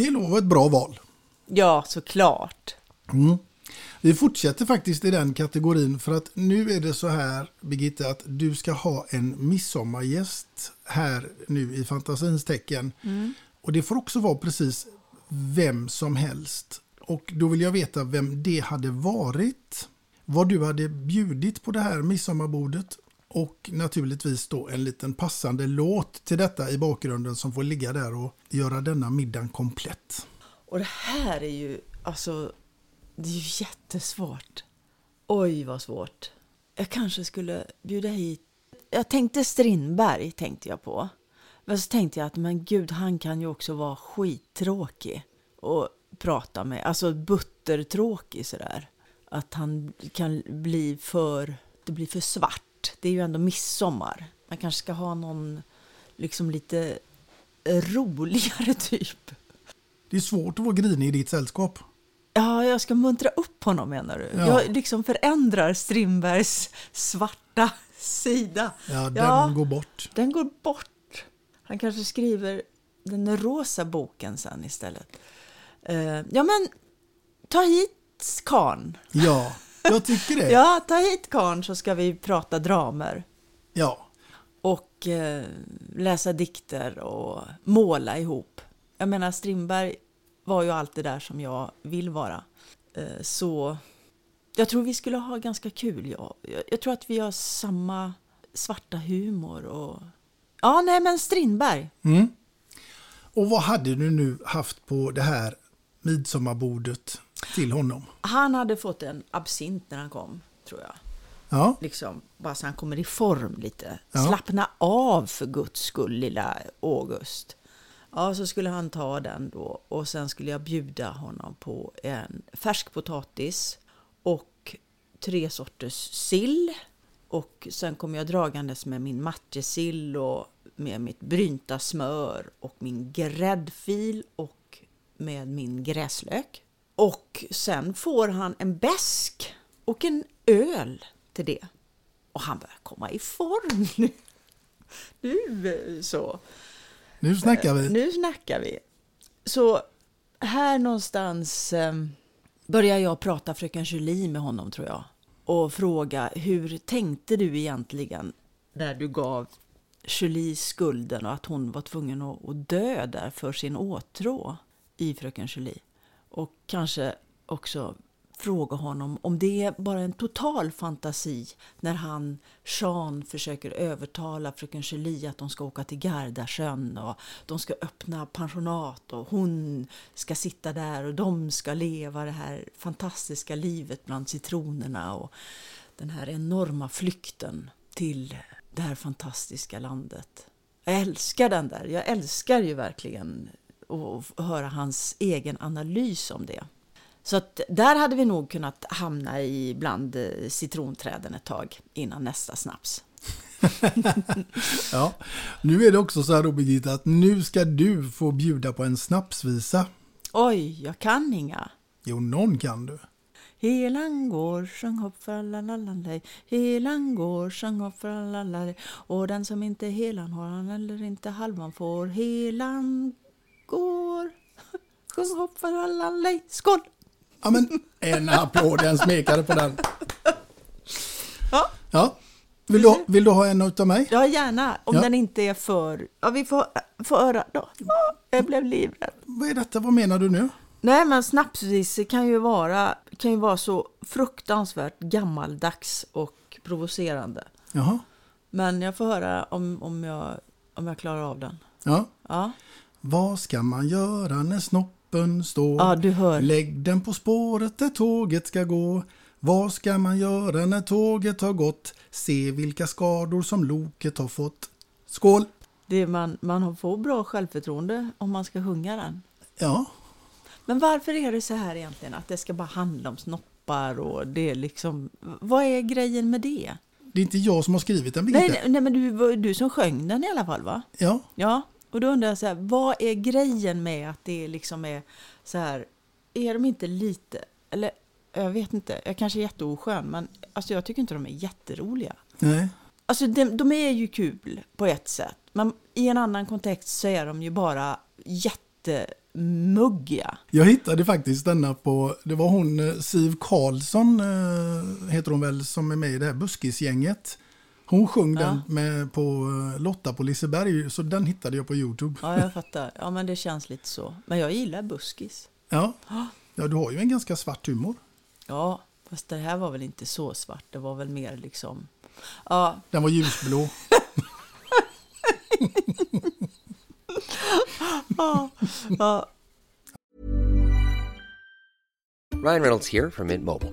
Det låg ett bra val. ja, såklart. Mm. Vi fortsätter faktiskt i den kategorin för att nu är det så här Birgitta att du ska ha en midsommargäst här nu i fantasins tecken. Och det får också vara precis vem som helst. Och då vill jag veta vem det hade varit. Vad du hade bjudit på det här midsommarbordet. Och naturligtvis då en liten passande låt till detta i bakgrunden som får ligga där och göra denna middagen komplett. Och det här är ju, alltså, det är ju jättesvårt. Oj, vad svårt. Jag kanske skulle bjuda hit... Jag tänkte Strindberg, tänkte jag på. Men så tänkte jag att, men gud, han kan ju också vara skittråkig och prata med. Alltså buttertråkig sådär. Att han kan bli för... Det blir för svart. Det är ju ändå midsommar. Man kanske ska ha någon liksom lite roligare <laughs> typ. Det är svårt att vara grinig i ditt sällskap. Ja, jag ska muntra upp honom menar du? Ja. Jag liksom förändrar Strindbergs svarta sida. Ja, den Ja. går bort. Den går bort. Han kanske skriver den rosa boken sen istället. Eh, ja, men ta hit karn. Ja, <laughs> jag tycker det. Ja, ta hit karn så ska vi prata dramer. ja. och eh, läsa dikter och måla ihop. Jag menar, Strindberg var ju allt det där som jag vill vara. Eh, så jag tror vi skulle ha ganska kul. Ja. Jag, jag tror att vi har samma svarta humor och... Ja, nej men Strindberg. Och vad hade du nu haft på det här midsommarbordet till honom? Han hade fått en absint när han kom, tror jag. Ja, Liksom, bara så han kommer i form lite. Ja. Slappna av för guds skull, lilla August. Ja, så skulle han ta den då och sen skulle jag bjuda honom på en färsk potatis och tre sorters sill. Och sen kom jag dragandes med min matjessill och med mitt brynta smör och min gräddfil och med min gräslök. Och sen får han en bäsk och en öl till det. Och han börjar komma i form <laughs> nu. Nu eh, så. nu snackar vi. Nu snackar vi. Så här någonstans eh, börjar jag prata Fröken Julie med honom tror jag. Och fråga hur tänkte du egentligen när du gav Julie skulden och att hon var tvungen att dö där för sin åtrå i Fröken Julie. Och kanske också fråga honom om det är bara en total fantasi när han, Jean, försöker övertala fröken Julie att de ska åka till Gardasjön och de ska öppna pensionat och hon ska sitta där och de ska leva det här fantastiska livet bland citronerna och den här enorma flykten till det här fantastiska landet. Jag älskar den där. Jag älskar ju verkligen att höra hans egen analys om det. Så att där hade vi nog kunnat hamna i bland eh, citronträden ett tag innan nästa snaps. <laughs> Ja. Nu är det också så här då Birgitta att nu ska du få bjuda på en snapsvisa. Oj, jag kan inga. Jo, någon kan du. Helan går, sjung hopp för Helan går, sjung hopp för Och den som inte helan har han eller inte halvan får. Helan går, <laughs> sjung hopp för Skål! Ja, men en applåd, en smekare på den. Ja. Ja. Vill du, vill du ha en utav mig? Ja, gärna. Om Ja. den inte är för... Ja, vi får, får höra då. Ja, jag blev livrädd. Vad är detta? Vad menar du nu? Nej, men snapsvisor kan ju vara, kan ju vara så fruktansvärt gammaldags och provocerande. Jaha. Men jag får höra om, om, jag, om jag klarar av den. Ja. Ja, Vad ska man göra när snoppen står? ja du hör. Lägg den på spåret där tåget ska gå. Vad ska man göra när tåget har gått? Se vilka skador som loket har fått. Skål! Det man, man får bra självförtroende om man ska sjunga den. Ja, Men varför är det så här egentligen? Att det ska bara handla om snoppar och det liksom... Vad är grejen med det? det är inte jag som har skrivit den Birgitta. Nej, nej, men du du som sjöng den i alla fall va? Ja, Ja, och då undrar jag så här, vad är grejen med att det liksom är så här, är de inte lite, eller jag vet inte, jag kanske är jätteoskön, men alltså jag tycker inte de är jätteroliga. nej. Alltså de, de är ju kul på ett sätt, men i en annan kontext så är de ju bara mugg ja. Jag hittade faktiskt denna på, det var hon eh, Siv Karlsson, eh, heter hon väl, som är med i det här buskisgänget. Hon sjöng Ja. den med på eh, Lotta på Liseberg, så den hittade jag på Youtube. Ja, jag fattar. Ja, men det känns lite så. Men jag gillar buskis. Ja. ja, du har ju en ganska svart humor. Ja, fast det här var väl inte så svart. Det var väl mer liksom... Ja, Den var ljusblå. <laughs> ja, ja. Ryan Reynolds here from Mint Mobile.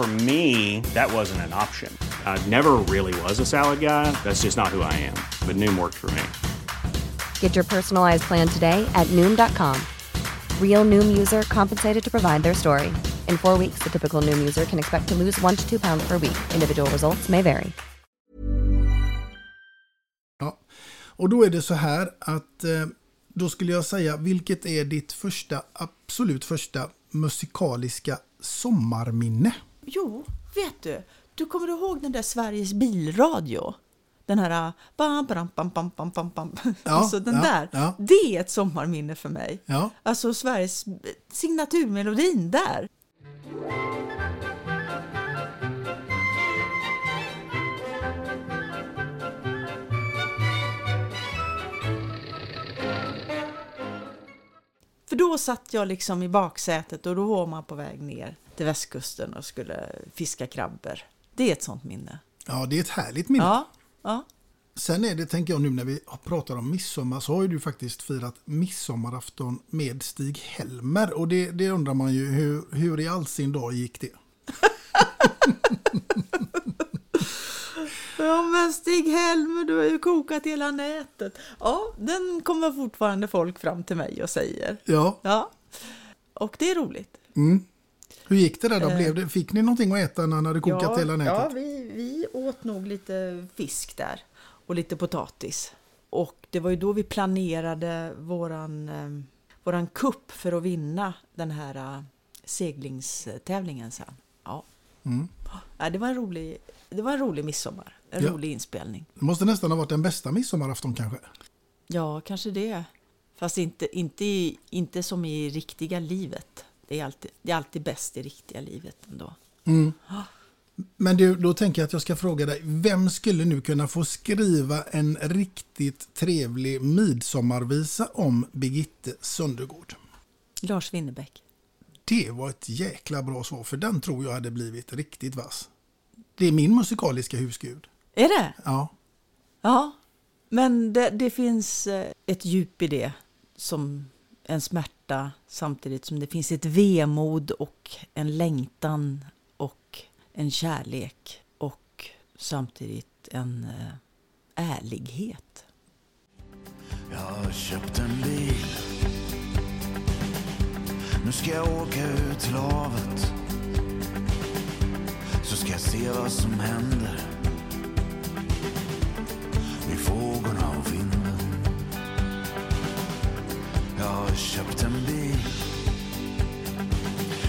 For me, that wasn't an option. I never really was a salad guy. That's just not who I am. But Noom worked for me. Get your personalized plan today at Noom.com. Real Noom user compensated to provide their story. In four weeks, the typical Noom user can expect to lose one to two pounds per week. Individual results may vary. Ja. Och då är det så här att eh, då skulle jag säga vilket är ditt första, absolut första musikaliska sommarminne? Jo, vet du? Du kommer ihåg den där Sveriges bilradio? Den här... Bam, bam, bam, bam, bam, bam, bam. Ja, alltså den ja, där. ja. Det är ett sommarminne för mig. Ja. Alltså Sveriges signaturmelodin där. Då satt jag liksom i baksätet och då var man på väg ner till västkusten och skulle fiska krabbor. Det är ett sånt minne. Ja, det är ett härligt minne. Ja, ja. Sen är det, tänker jag nu när vi pratar om midsommar, så har ju du faktiskt firat midsommarafton med Stig-Helmer. Och det, det undrar man ju, hur, hur i all sin dag gick det? <laughs> Ja men Stig-Helmer, du har ju kokat hela nätet. Ja, den kommer fortfarande folk fram till mig och säger. Ja, Ja, och det är roligt. hur gick det där då? Blev det, fick ni någonting att äta när han hade kokat ja, hela nätet? Ja, vi, vi åt nog lite fisk där och lite potatis. Och det var ju då vi planerade våran, eh, våran kupp för att vinna den här eh, seglingstävlingen sen. Ja. Ja, det, var en rolig, det var en rolig midsommar, Ja. rolig inspelning. Det måste nästan ha varit den bästa midsommarafton kanske? Ja, kanske det. Fast inte, inte, inte som i riktiga livet. Det är, alltid, det är alltid bäst i riktiga livet ändå. Men du, då tänker jag att jag ska fråga dig, vem skulle nu kunna få skriva en riktigt trevlig midsommarvisa om Birgitte Söndergård? Lars Winnerbäck. Det var ett jäkla bra svar, för den tror jag hade blivit riktigt vass. Det är min musikaliska husgud. Är det? Ja. Ja, men det, det finns eh, ett djup i det som en smärta samtidigt som det finns ett vemod och en längtan och en kärlek och samtidigt en eh, ärlighet. Jag har köpt en bil Nu ska jag åka ut till havet Så ska jag se vad som händer vinden Jag har köpt en bil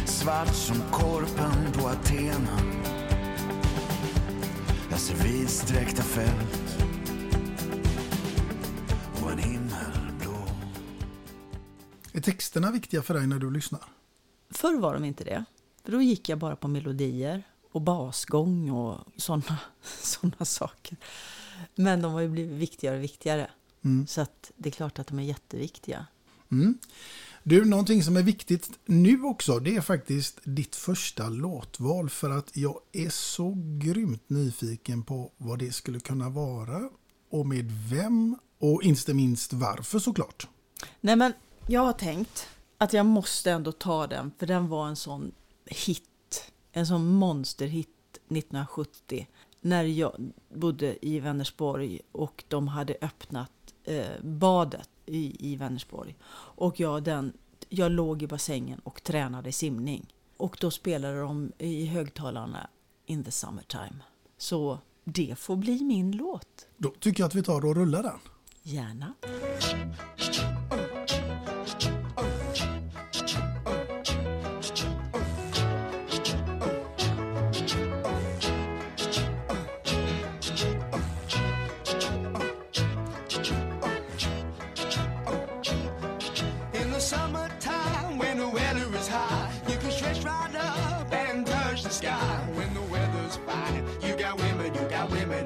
Svart som korpen på Athena Jag ser vidsträckta fält och en himmel blå Är texterna viktiga för dig när du lyssnar? Förr var de inte det. För då gick jag bara på melodier och basgång och sådana <laughs> såna saker. Men de har ju blivit viktigare och viktigare. Mm. Så att det är klart att de är jätteviktiga. Mm. Du, någonting som är viktigt nu också, det är faktiskt ditt första låtval för att jag är så grymt nyfiken på vad det skulle kunna vara och med vem och inte minst varför såklart. Nej men jag har tänkt att jag måste ändå ta den för den var en sån hit. En sån monsterhit 1970 när jag bodde i Vänersborg och de hade öppnat eh, badet i, i Vänersborg. Och jag, den, jag låg i bassängen och tränade simning. Och då spelade de i högtalarna In the summertime. Så det får bli min låt. Då tycker jag att vi tar och rullar den. Gärna.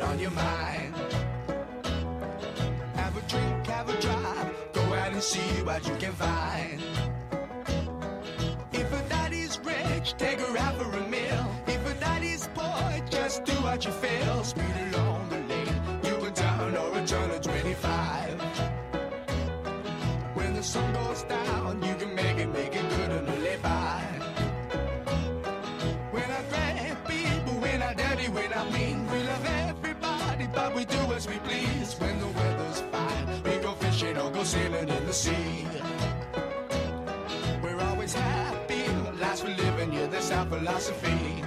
On your mind. Have a drink, have a drive, go out and see what you can find. If a daddy's rich, take her out for a meal. If a daddy's poor, just do what you feel. Speed along the lane, you can turn or a turn of 25. When the sun goes down, we do as we please. When the weather's fine, we go fishing or go sailing in the sea. We're always happy, lives we live in, yeah, that's our philosophy.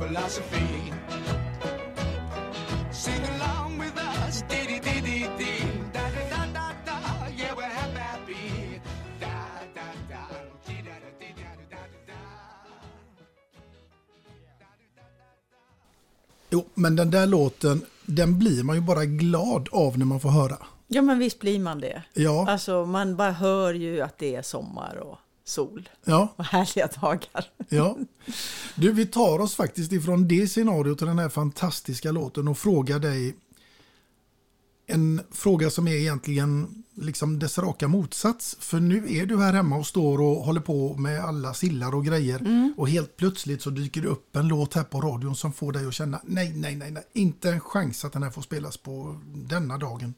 Philosophy. Sing along with us, dee dee dee dee dee, da da da da da, yeah, we're happy, happy, da da da, dee da da dee da da da da. Jo, men den där låten, den blir man ju bara glad av när man får höra. Ja, men visst blir man det. Ja. Alltså, man bara hör ju att det är sommar och sol Ja, och härliga dagar. ja. Du, vi tar oss faktiskt ifrån det scenario till den här fantastiska låten och frågar dig en fråga som är egentligen liksom dess raka motsats. För nu är du här hemma och står och håller på med alla sillar och grejer och helt plötsligt så dyker det upp en låt här på radion som får dig att känna nej, nej, nej, nej, inte en chans att den här får spelas på denna dagen.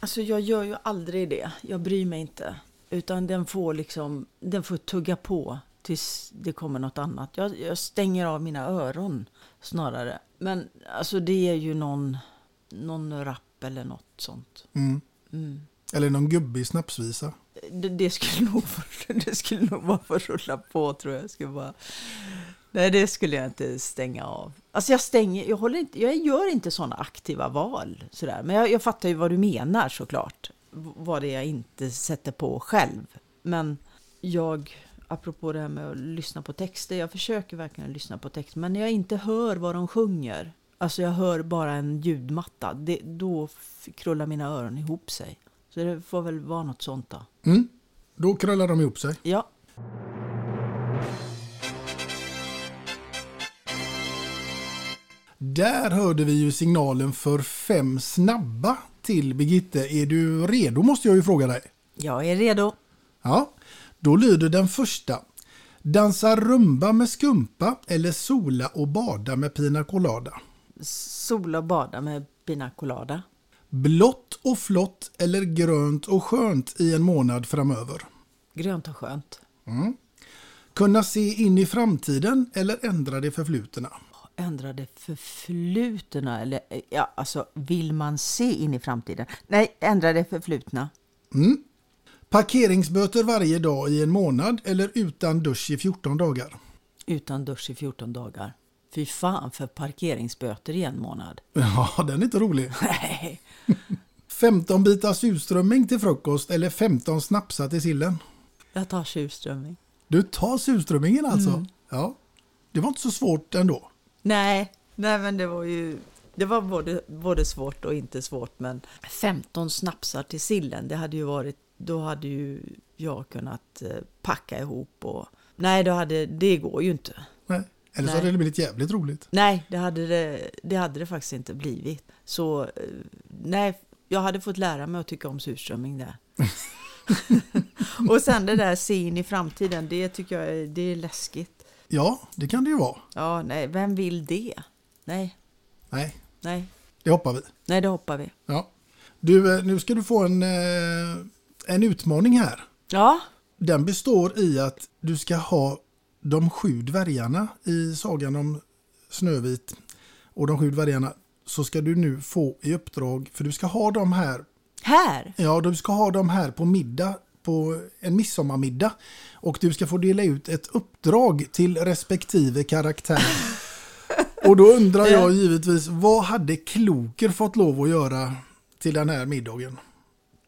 Alltså, jag gör ju aldrig det. Jag bryr mig inte. Utan den får liksom, den får tugga på tills det kommer något annat. Jag, jag stänger av mina öron snarare. Men alltså det är ju någon, någon rap eller något sånt. Mm. Mm. Eller någon gubbig snapsvisa. Det, det, skulle nog, <laughs> det skulle nog bara få rulla på tror jag. jag skulle bara, nej, det skulle jag inte stänga av. Alltså jag, stänger, jag, håller inte, jag gör inte sådana aktiva val. Sådär. Men jag, jag fattar ju vad du menar såklart. Vad det är jag inte sätter på själv. Men jag, apropå det här med att lyssna på texter. Jag försöker verkligen lyssna på texter. Men när jag inte hör vad de sjunger. Alltså jag hör bara en ljudmatta. Det, då krullar mina öron ihop sig. Så det får väl vara något sånt då. Mm. Då krullar de ihop sig. Ja. Där hörde vi ju signalen för fem snabba till Birgitte. Är du redo måste jag ju fråga dig. Jag är redo. Ja, då lyder den första. Dansa rumba med skumpa eller sola och bada med pina colada. Sola och bada med pina colada. Blått och flott eller grönt och skönt i en månad framöver. Grönt och skönt. Mm. Kunna se in i framtiden eller ändra det förflutna. Ändra det förflutna eller ja, alltså vill man se in i framtiden? Nej, ändra det förflutna. Mm. Parkeringsböter varje dag i en månad eller utan dusch i 14 dagar. Utan dusch i 14 dagar. Fy fan för parkeringsböter i en månad. <laughs> Ja, den är inte rolig. <laughs> Nej. 15 bitar surströmming till frukost eller 15 snapsar till sillen. Jag tar surströmming. Du tar surströmmingen alltså? Mm. Ja. Det var inte så svårt ändå. Nej, nej men det var ju... Det var både, både svårt och inte svårt, men 15 snapsar till sillen, det hade ju varit... Då hade ju jag kunnat eh, packa ihop och... Nej, då hade, det går ju inte. Nej. Eller så Nej. hade det blivit jävligt roligt. Nej, det hade det, det hade det faktiskt inte blivit. Så eh, nej, jag hade fått lära mig att tycka om surströmming där. <laughs> <laughs> och sen det där se in i framtiden, det tycker jag det är läskigt. Ja, det kan det ju vara. Ja, nej, vem vill det? Nej, Nej, nej, det hoppar vi. nej, det hoppar vi. Ja. Du, eh, nu ska du få en, eh, en utmaning här. Ja, Den består i att du ska ha de sju dvärgarna i sagan om Snövit och de sju dvärgarna så ska du nu få i uppdrag, för du ska ha dem här, här. ja du ska ha dem här på middag, på en midsommarmiddag och du ska få dela ut ett uppdrag till respektive karaktär. Och då undrar jag givetvis, vad hade Kloker fått lov att göra till den här middagen?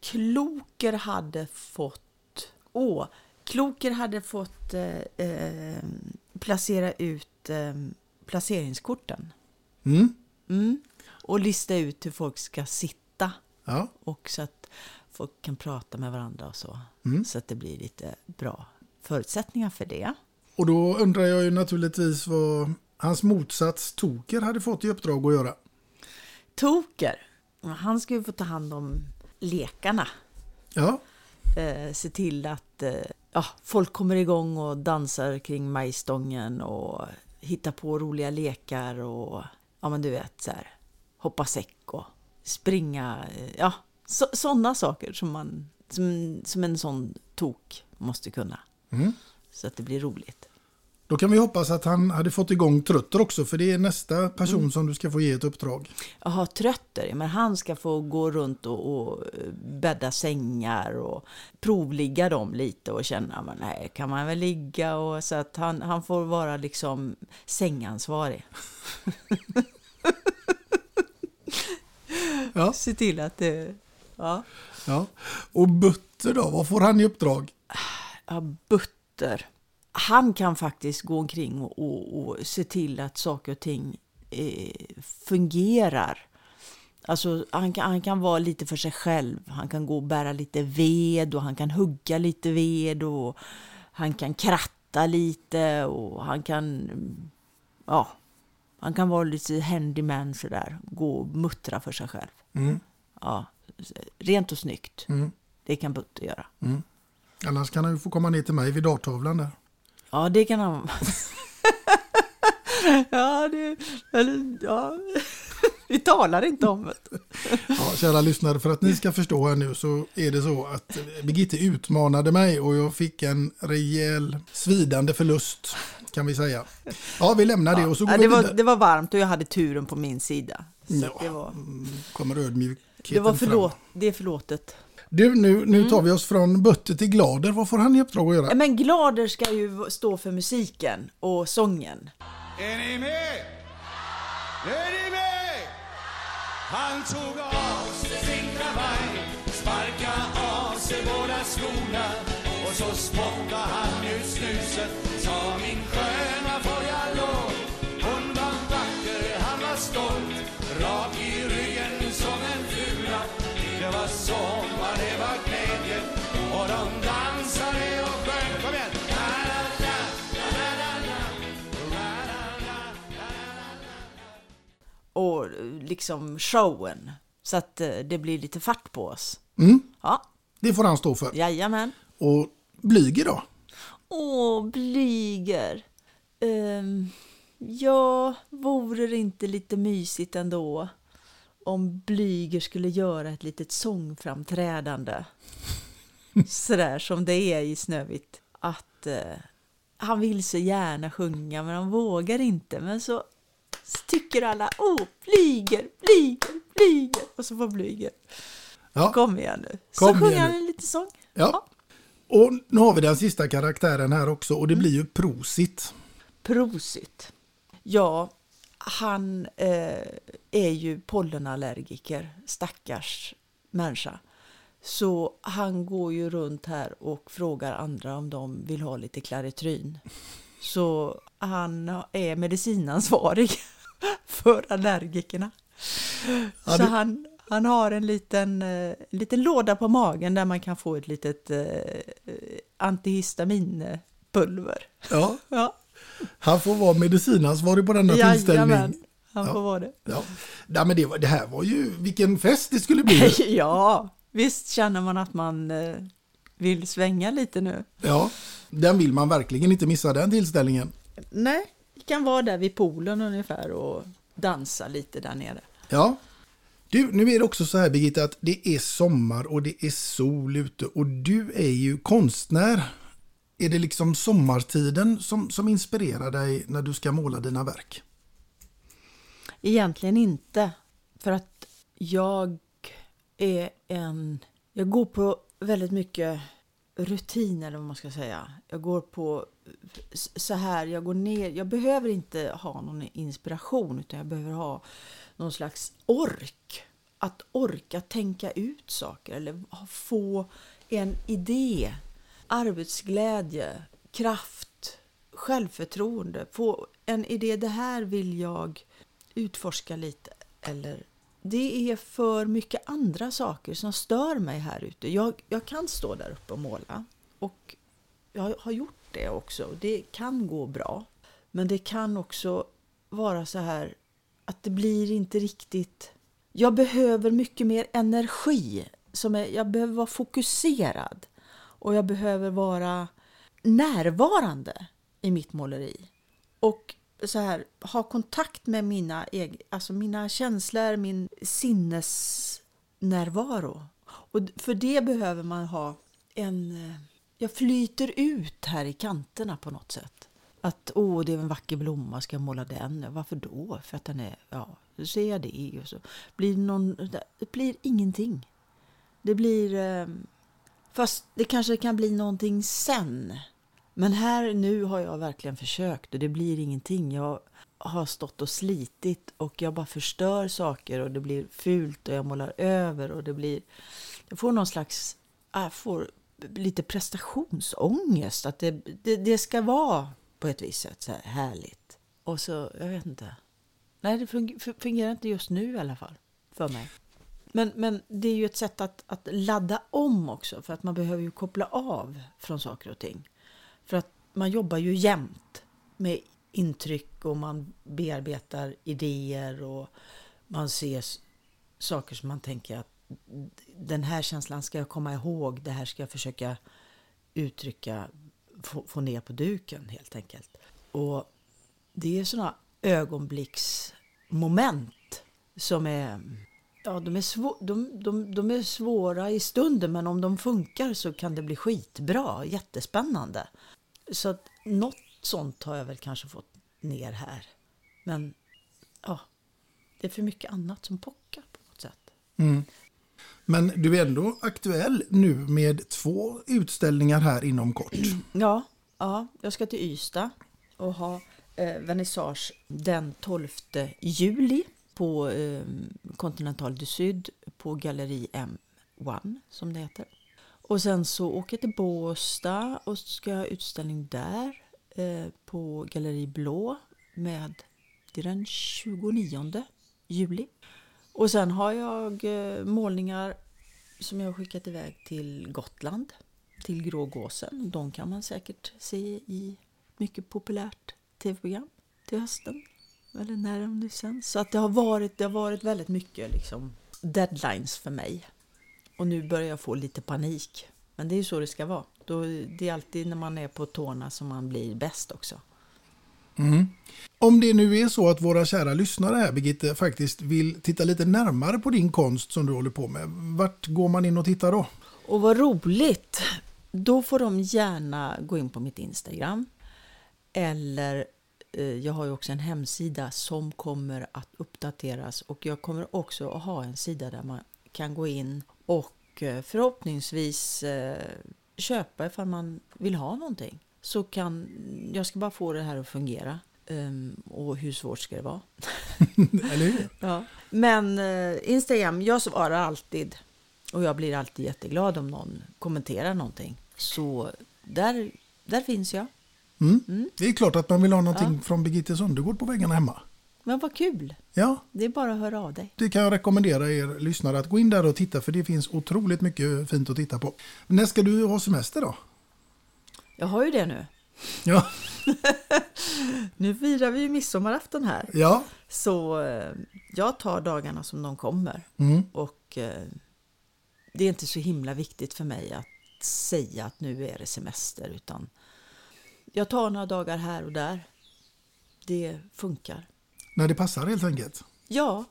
Kloker hade fått... Åh, Kloker hade fått eh, eh, placera ut eh, placeringskorten. Mm? Mm. Och lista ut hur folk ska sitta. Ja. Och så att folk kan prata med varandra och så. Mm. Så att det blir lite bra förutsättningar för det. Och då undrar jag ju naturligtvis vad hans motsats Toker hade fått i uppdrag att göra. Toker, han ska ju få ta hand om lekarna. Ja, Eh, se till att eh, ja, folk kommer igång och dansar kring majstången och hittar på roliga lekar och ja men du vet så här hoppa säck och springa. eh, Ja, sådana saker som, man, som, som en sån tok måste kunna. Mm. Så att det blir roligt. Då kan vi hoppas att han hade fått igång Trötter också, för det är nästa person som du ska få ge ett uppdrag. Jaha, trötter. Men han ska få gå runt och, och bädda sängar och provligga dem lite och känna, men nej, kan man väl ligga och så att han, han får vara liksom sängansvarig. Ja. <laughs> Se till att det, ja. Ja. Och Butter då, vad får han i uppdrag? Ja, Butter. Han kan faktiskt gå omkring och, och, och se till att saker och ting eh, fungerar. Alltså, han, kan, han kan vara lite för sig själv. Han kan gå och bära lite ved och han kan hugga lite ved och han kan kratta lite och han kan... Ja, han kan vara lite handyman sådär. Gå och muttra för sig själv. Mm. Ja, rent och snyggt. Mm. Det kan Butter göra. Mm. Annars kan han ju få komma ner till mig vid darttavlan där. Ja, det kan han. <laughs> ja, det... Eller, ja. Vi talar inte om det. Ja, kära lyssnare, för att ni ska förstå här nu så är det så att Birgitte utmanade mig och jag fick en rejäl svidande förlust kan vi säga. Ja, vi lämnar det och så går Ja, vi det, var, vidare. det var varmt och jag hade turen på min sida. Så Ja, det, var, kommer det var fram. förlåt, det är förlåtet. Du, nu, nu Mm. tar vi oss från Butter till Glader. Vad får han i uppdrag att göra? Men Glader ska ju stå för musiken och sången. Är ni med? Är ni med? Han tog av sig sin kavaj, sparka av sig båda skorna och så spottade han Och liksom showen. Så att eh, det blir lite fart på oss. Mm, Ja, det får han stå för. jajamän. Och Blyger då? Åh, Blyger. Um, ja, vore det inte lite mysigt ändå om Blyger skulle göra ett litet sångframträdande? <laughs> Sådär som det är i Snövit. Att eh, han vill så gärna sjunga men han vågar inte. Men så tycker alla, åh, Blyger, Blyger, Blyger. Och så får Blyger. Ja. Kom igen nu. Kom så sjunger igen han liten sång. Ja. Och nu har vi den sista karaktären här också och det blir ju Prosit. Prosit. Ja, han eh, är ju pollenallergiker, stackars människa. Så han går ju runt här och frågar andra om de vill ha lite klaritryn. Så han är medicinansvarig <laughs> för allergikerna. Ja, Så han, han har en liten, eh, en liten låda på magen där man kan få ett litet eh, antihistaminpulver. Ja, <laughs> Ja. han får vara medicinansvarig på denna Jajamän, tillställning. han Ja. får vara det. Ja. Nej, men det, var, det här var ju, vilken fest det skulle bli. <laughs> ja, visst känner man att man eh, vill svänga lite nu. Ja, den vill man verkligen inte missa den tillställningen. Nej, kan vara där vid poolen ungefär och dansa lite där nere. Ja. Du, nu är det också så här Birgitta att det är sommar och det är sol ute och du är ju konstnär. Är det liksom sommartiden som, som inspirerar dig när du ska måla dina verk? Egentligen inte, för att jag är en... Jag går på väldigt mycket rutin eller vad man ska säga. Jag går på så här, jag går ner. Jag behöver inte ha någon inspiration utan jag behöver ha någon slags ork. Att orka tänka ut saker eller få en idé, arbetsglädje, kraft, självförtroende. Få en idé, det här vill jag utforska lite. Eller det är för mycket andra saker som stör mig här ute. Jag, jag kan stå där uppe och måla och jag har gjort det också. Det kan gå bra. Men det kan också vara så här att det blir inte riktigt... Jag behöver mycket mer energi. Som är, jag behöver vara fokuserad och jag behöver vara närvarande i mitt måleri. Och så här, ha kontakt med mina, eg- alltså mina känslor, min sinnesnärvaro. Och för det behöver man ha en... Eh, jag flyter ut här i kanterna på något sätt. Att åh, det är en vacker blomma, ska jag måla den? Varför då? För att den är, ja, så ser jag det och så blir det någon, det blir ingenting. Det blir, eh, fast det kanske kan bli någonting sen. Men här nu har jag verkligen försökt och det blir ingenting. Jag har stått och slitit och jag bara förstör saker och det blir fult och jag målar över och det blir, jag får någon slags, äh, jag får lite prestationsångest. Att det, det, det ska vara på ett visst sätt så här härligt. Och så, jag vet inte. Nej, det fungerar inte just nu i alla fall. För mig. Men, men det är ju ett sätt att, att ladda om också. För att man behöver ju koppla av från saker och ting. För att man jobbar ju jämt med intryck och man bearbetar idéer och man ser saker som man tänker att den här känslan ska jag komma ihåg, det här ska jag försöka uttrycka, få, få ner på duken helt enkelt. Och det är sådana ögonblicksmoment som är, ja de är, svå, de, de, de är svåra i stunden men om de funkar så kan det bli skitbra, jättespännande. Så att något sånt har jag väl kanske fått ner här. Men ja, det är för mycket annat som pockar på något sätt. Mm. Men du är ändå aktuell nu med två utställningar här inom kort. <clears throat> Ja, ja jag ska till Ystad och ha eh, vernissage den 12 juli på eh, Continental du Sud på Galleri M1 som det heter. Och sen så åker jag till Båstad och ska ha utställning där eh, på Galleri Blå med det är den 29 juli. Och sen har jag eh, målningar som jag har skickat iväg till Gotland, till Grågåsen. De kan man säkert se i mycket populärt tv-program till hösten. Eller när de nu sänds. Så att det har varit, det har varit väldigt mycket liksom, deadlines för mig. Och nu börjar jag få lite panik. Men det är ju så det ska vara. Då, det är alltid när man är på tårna som man blir bäst också. Mm. Om det nu är så att våra kära lyssnare här, Birgitte, faktiskt vill titta lite närmare på din konst som du håller på med. Vart går man in och tittar då? Och vad roligt! Då får de gärna gå in på mitt Instagram. Eller eh, jag har ju också en hemsida som kommer att uppdateras och jag kommer också att ha en sida där man kan gå in och eh, förhoppningsvis eh, köpa ifall man vill ha någonting. Så kan, jag ska bara få det här att fungera. Ehm, och hur svårt ska det vara? <laughs> Eller hur? Ja. Men eh, Instagram, jag svarar alltid. Och jag blir alltid jätteglad om någon kommenterar någonting. Så där, där finns jag. Mm. Det är klart att man vill ha någonting från Birgitte Sundegård på väggarna hemma. Men vad kul! Ja, Det är bara att höra av dig. det kan jag rekommendera er lyssnare att gå in där och titta för det finns otroligt mycket fint att titta på. När ska du ha semester då? Jag har ju det nu. Ja, <laughs> Nu firar vi ju midsommarafton här. ja. Så eh, jag tar dagarna som de kommer. Mm. Och eh, det är inte så himla viktigt för mig att säga att nu är det semester. Utan jag tar några dagar här och där. Det funkar. När det passar helt enkelt. Ja,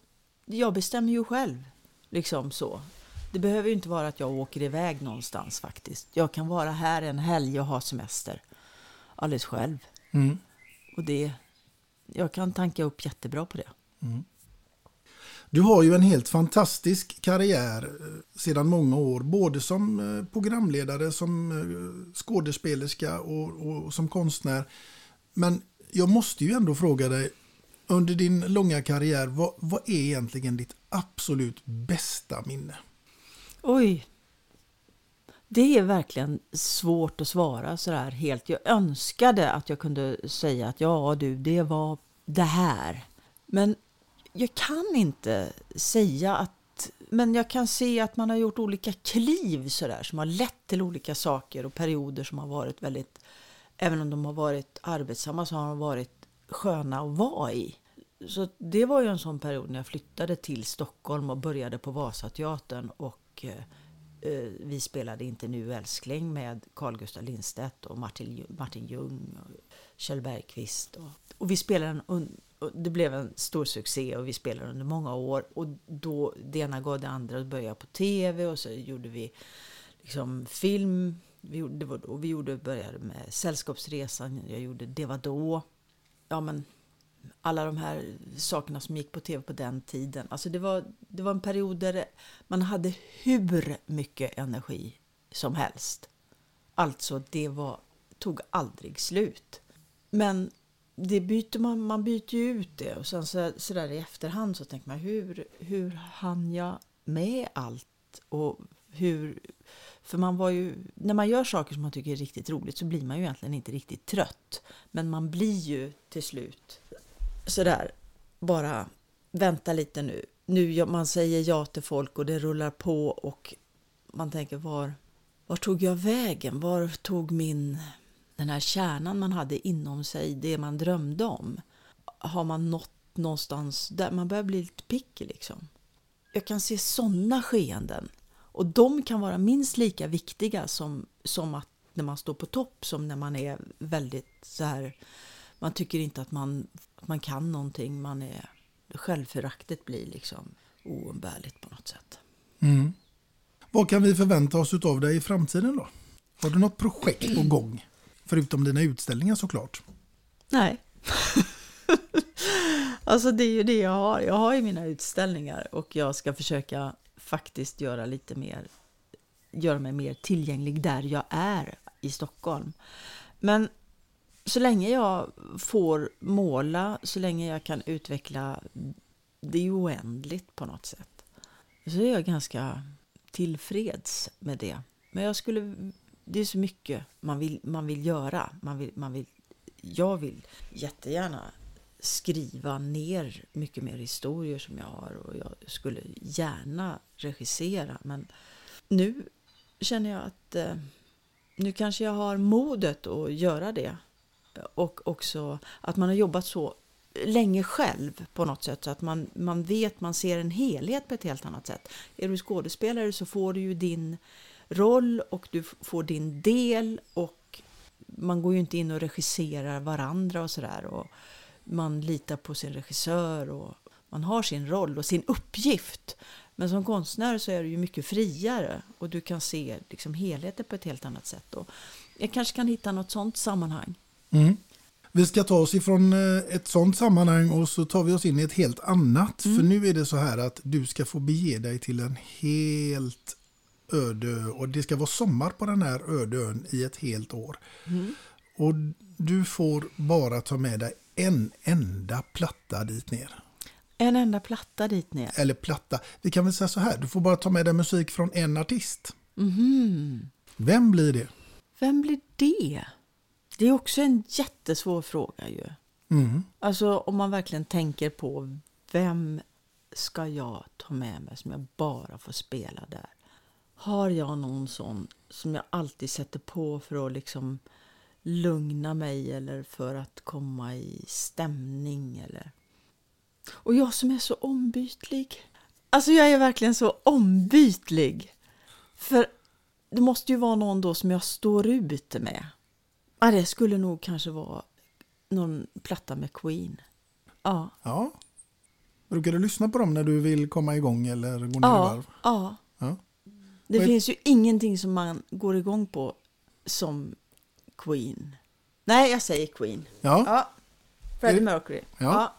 jag bestämmer ju själv. Liksom så. Det behöver ju inte vara att jag åker iväg någonstans faktiskt. Jag kan vara här en helg och ha semester. Alldeles själv. Mm. Och det, jag kan tanka upp jättebra på det. Du har ju en helt fantastisk karriär eh, sedan många år, både som eh, programledare, som eh, skådespelerska och, och, och som konstnär. Men jag måste ju ändå fråga dig, under din långa karriär, vad, vad är egentligen ditt absolut bästa minne? Oj. Det är verkligen svårt att svara sådär helt. Jag önskade att jag kunde säga att ja du, det var det här. Men jag kan inte säga att... Men jag kan se att man har gjort olika kliv sådär som har lett till olika saker och perioder som har varit väldigt... Även om de har varit arbetsamma så har de varit sköna att vara i. Så det var ju en sån period när jag flyttade till Stockholm och började på Vasateatern och eh, eh vi spelade Inte nu älskling med Carl Gustaf Lindstedt och Martin, Martin Ljung och Kjell Bergqvist. Och, och vi spelade en, och det blev en stor succé och vi spelade under många år. Och då, det ena gav det andra. Då började jag på tv och så gjorde vi liksom film Vi gjorde, det var då vi gjorde, började med Sällskapsresan, jag gjorde Det var då. Ja men alla de här sakerna som gick på tv på den tiden. Alltså det var, det var en period där man hade hur mycket energi som helst. Alltså det var, tog aldrig slut. Men det byter man, man byter ju ut det och sen så, så där i efterhand så tänker man hur, hur hann jag med allt och hur för man var ju, när man gör saker som man tycker är riktigt roligt så blir man ju egentligen inte riktigt trött. Men man blir ju till slut sådär, bara vänta lite nu. Nu man säger ja till folk och det rullar på och man tänker var, var tog jag vägen? Var tog min, den här kärnan man hade inom sig, det man drömde om? Har man nått någonstans där man börjar bli lite picky liksom? Jag kan se sådana skeenden och de kan vara minst lika viktiga som, som att när man står på topp som när man är väldigt så här man tycker inte att man, att man kan någonting. Man är, självföraktet blir liksom oumbärligt på något sätt. Mm. Vad kan vi förvänta oss av dig i framtiden då? Har du något projekt på <clears throat> gång? Förutom dina utställningar såklart. Nej. <laughs> alltså det är ju det jag har. Jag har ju mina utställningar och jag ska försöka faktiskt göra lite mer, göra mig mer tillgänglig där jag är i Stockholm. Men så länge jag får måla, så länge jag kan utveckla det är oändligt på något sätt. Så är jag ganska tillfreds med det. Men jag skulle, det är så mycket man vill, man vill göra. Man vill, man vill, jag vill jättegärna skriva ner mycket mer historier som jag har och jag skulle gärna regissera. Men nu känner jag att eh, nu kanske jag har modet att göra det och också att man har jobbat så länge själv på något sätt så att man, man vet, man ser en helhet på ett helt annat sätt. Är du skådespelare så får du ju din roll och du får din del och man går ju inte in och regisserar varandra och sådär man litar på sin regissör och man har sin roll och sin uppgift. Men som konstnär så är du ju mycket friare och du kan se liksom helheten på ett helt annat sätt. Och jag kanske kan hitta något sånt sammanhang. Mm. Vi ska ta oss ifrån eh, ett sånt sammanhang och så tar vi oss in i ett helt annat. Mm. För nu är det så här att du ska få bege dig till en helt öde och det ska vara sommar på den här öde ön i ett helt år. Mm. Och du får bara ta med dig en enda platta dit ner. En enda platta dit ner? Eller platta. Vi kan väl säga så här, du får bara ta med dig musik från en artist. Mm. Vem blir det? Vem blir det? Det är också en jättesvår fråga ju. Mm. Alltså om man verkligen tänker på vem ska jag ta med mig som jag bara får spela där? Har jag någon sån som jag alltid sätter på för att liksom lugna mig eller för att komma i stämning eller... Och jag som är så ombytlig. Alltså jag är verkligen så ombytlig. För det måste ju vara någon då som jag står ut med. Ja, det skulle nog kanske vara någon platta med Queen. Ja. ja. Brukar du lyssna på dem när du vill komma igång eller gå ner ja, i varv? Ja. ja. Det finns ju ingenting som man går igång på som Queen. Nej, jag säger Queen. Ja. ja. Freddie Mercury. Ja. ja.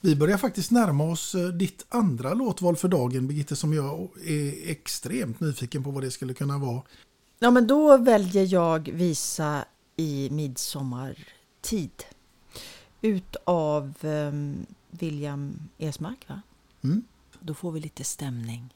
Vi börjar faktiskt närma oss eh, ditt andra låtval för dagen, Birgitte, som jag är extremt nyfiken på vad det skulle kunna vara. Ja, men då väljer jag Visa i midsommartid. Utav um, William Esmark, va? Mm. Då får vi lite stämning.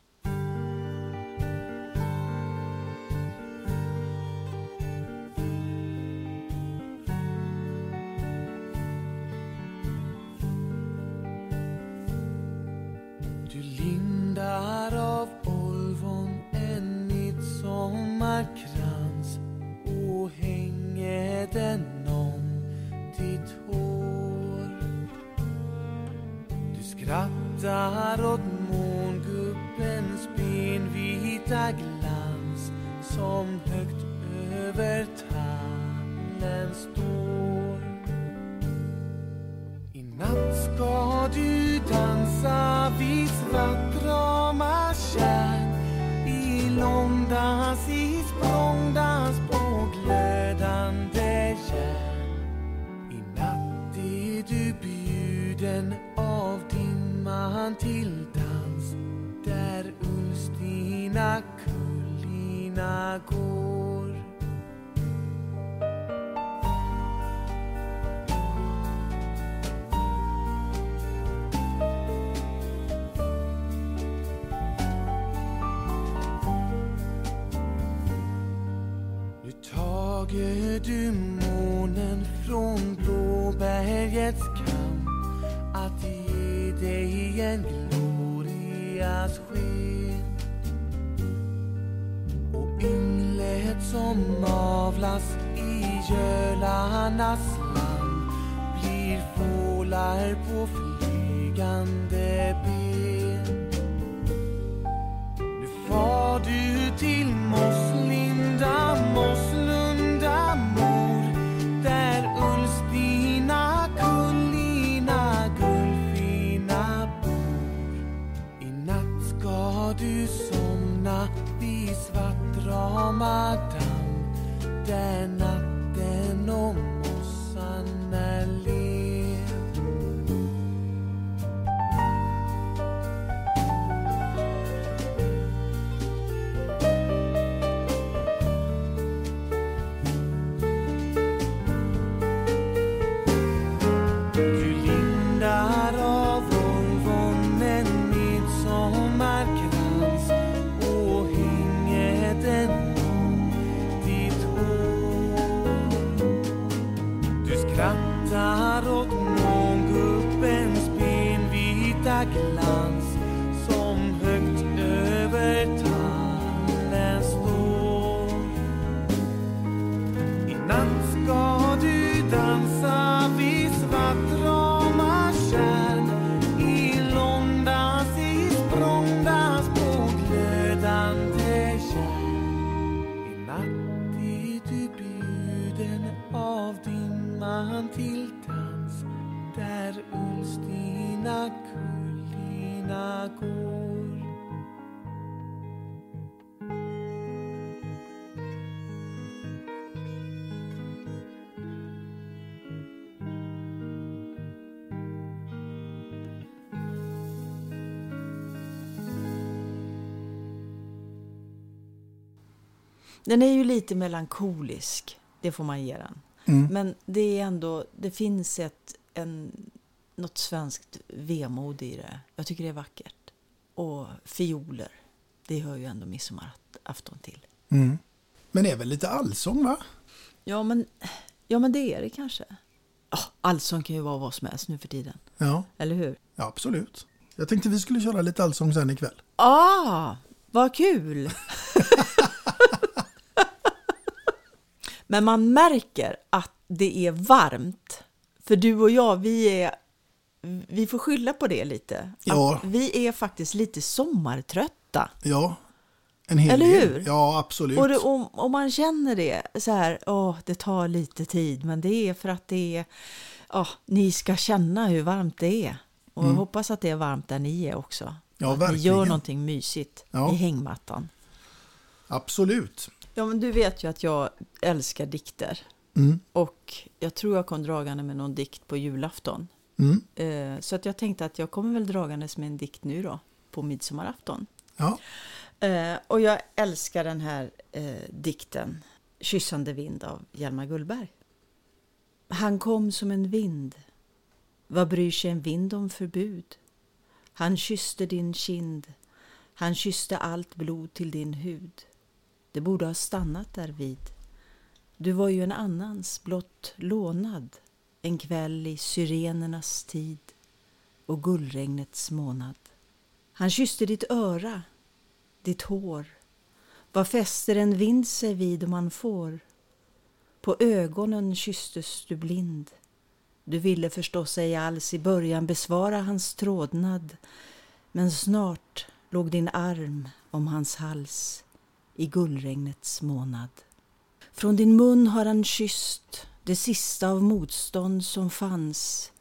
Skrattar åt mångubbens benvita glans som högt över tallen står. I natt ska du dansa vid Svartrama kärn i långdans, i språngdans dimman till dans där Ulstina kullina går. Nu tager du månen från Blåbergets dig en glorias sken. Och ynglet som avlas i gölarnas land blir fålar på flygande ben. Nu far du till Mosslinda, Moss. madame, then I Den är ju lite melankolisk, det får man ge den. Mm. Men det är ändå, det finns ett, en, något svenskt vemod i det. Jag tycker det är vackert. Och fioler, det hör ju ändå midsommarafton till. Mm. Men det är väl lite allsång va? Ja men, ja, men det är det kanske. Oh, allsång kan ju vara vad som helst nu för tiden. Ja, Eller hur? ja absolut. Jag tänkte vi skulle köra lite allsång sen ikväll. Ah, vad kul! <laughs> Men man märker att det är varmt. För du och jag, vi är... Vi får skylla på det lite. Ja. Vi är faktiskt lite sommartrötta. Ja, en hel Eller del. hur? Ja, absolut. Och, det, och, och man känner det så här, åh, det tar lite tid, men det är för att det är, ja, ni ska känna hur varmt det är. Och jag Mm. hoppas att det är varmt där ni är också. Ja, att ni verkligen. gör någonting mysigt Ja. i hängmattan. Absolut. Ja, men du vet ju att jag älskar dikter. Mm. Och jag tror jag kom dragande med någon dikt på julafton. Mm. Eh, så att jag tänkte att jag kommer väl dragandes med en dikt nu då, på midsommarafton. Ja. Eh, och jag älskar den här eh, dikten, Kyssande vind av Hjalmar Gullberg. Han kom som en vind. Vad bryr sig en vind om förbud? Han kysste din kind. Han kysste allt blod till din hud. Det borde ha stannat därvid. Du var ju en annans, blott lånad, en kväll i syrenernas tid och gullregnets månad. Han kysste ditt öra, ditt hår. Vad fäster en vind sig vid om man får? På ögonen kysstes du blind. Du ville förstås ej alls i början besvara hans trådnad. Men snart låg din arm om hans hals i gullregnets månad. Från din mun har han kysst det sista av motstånd som fanns.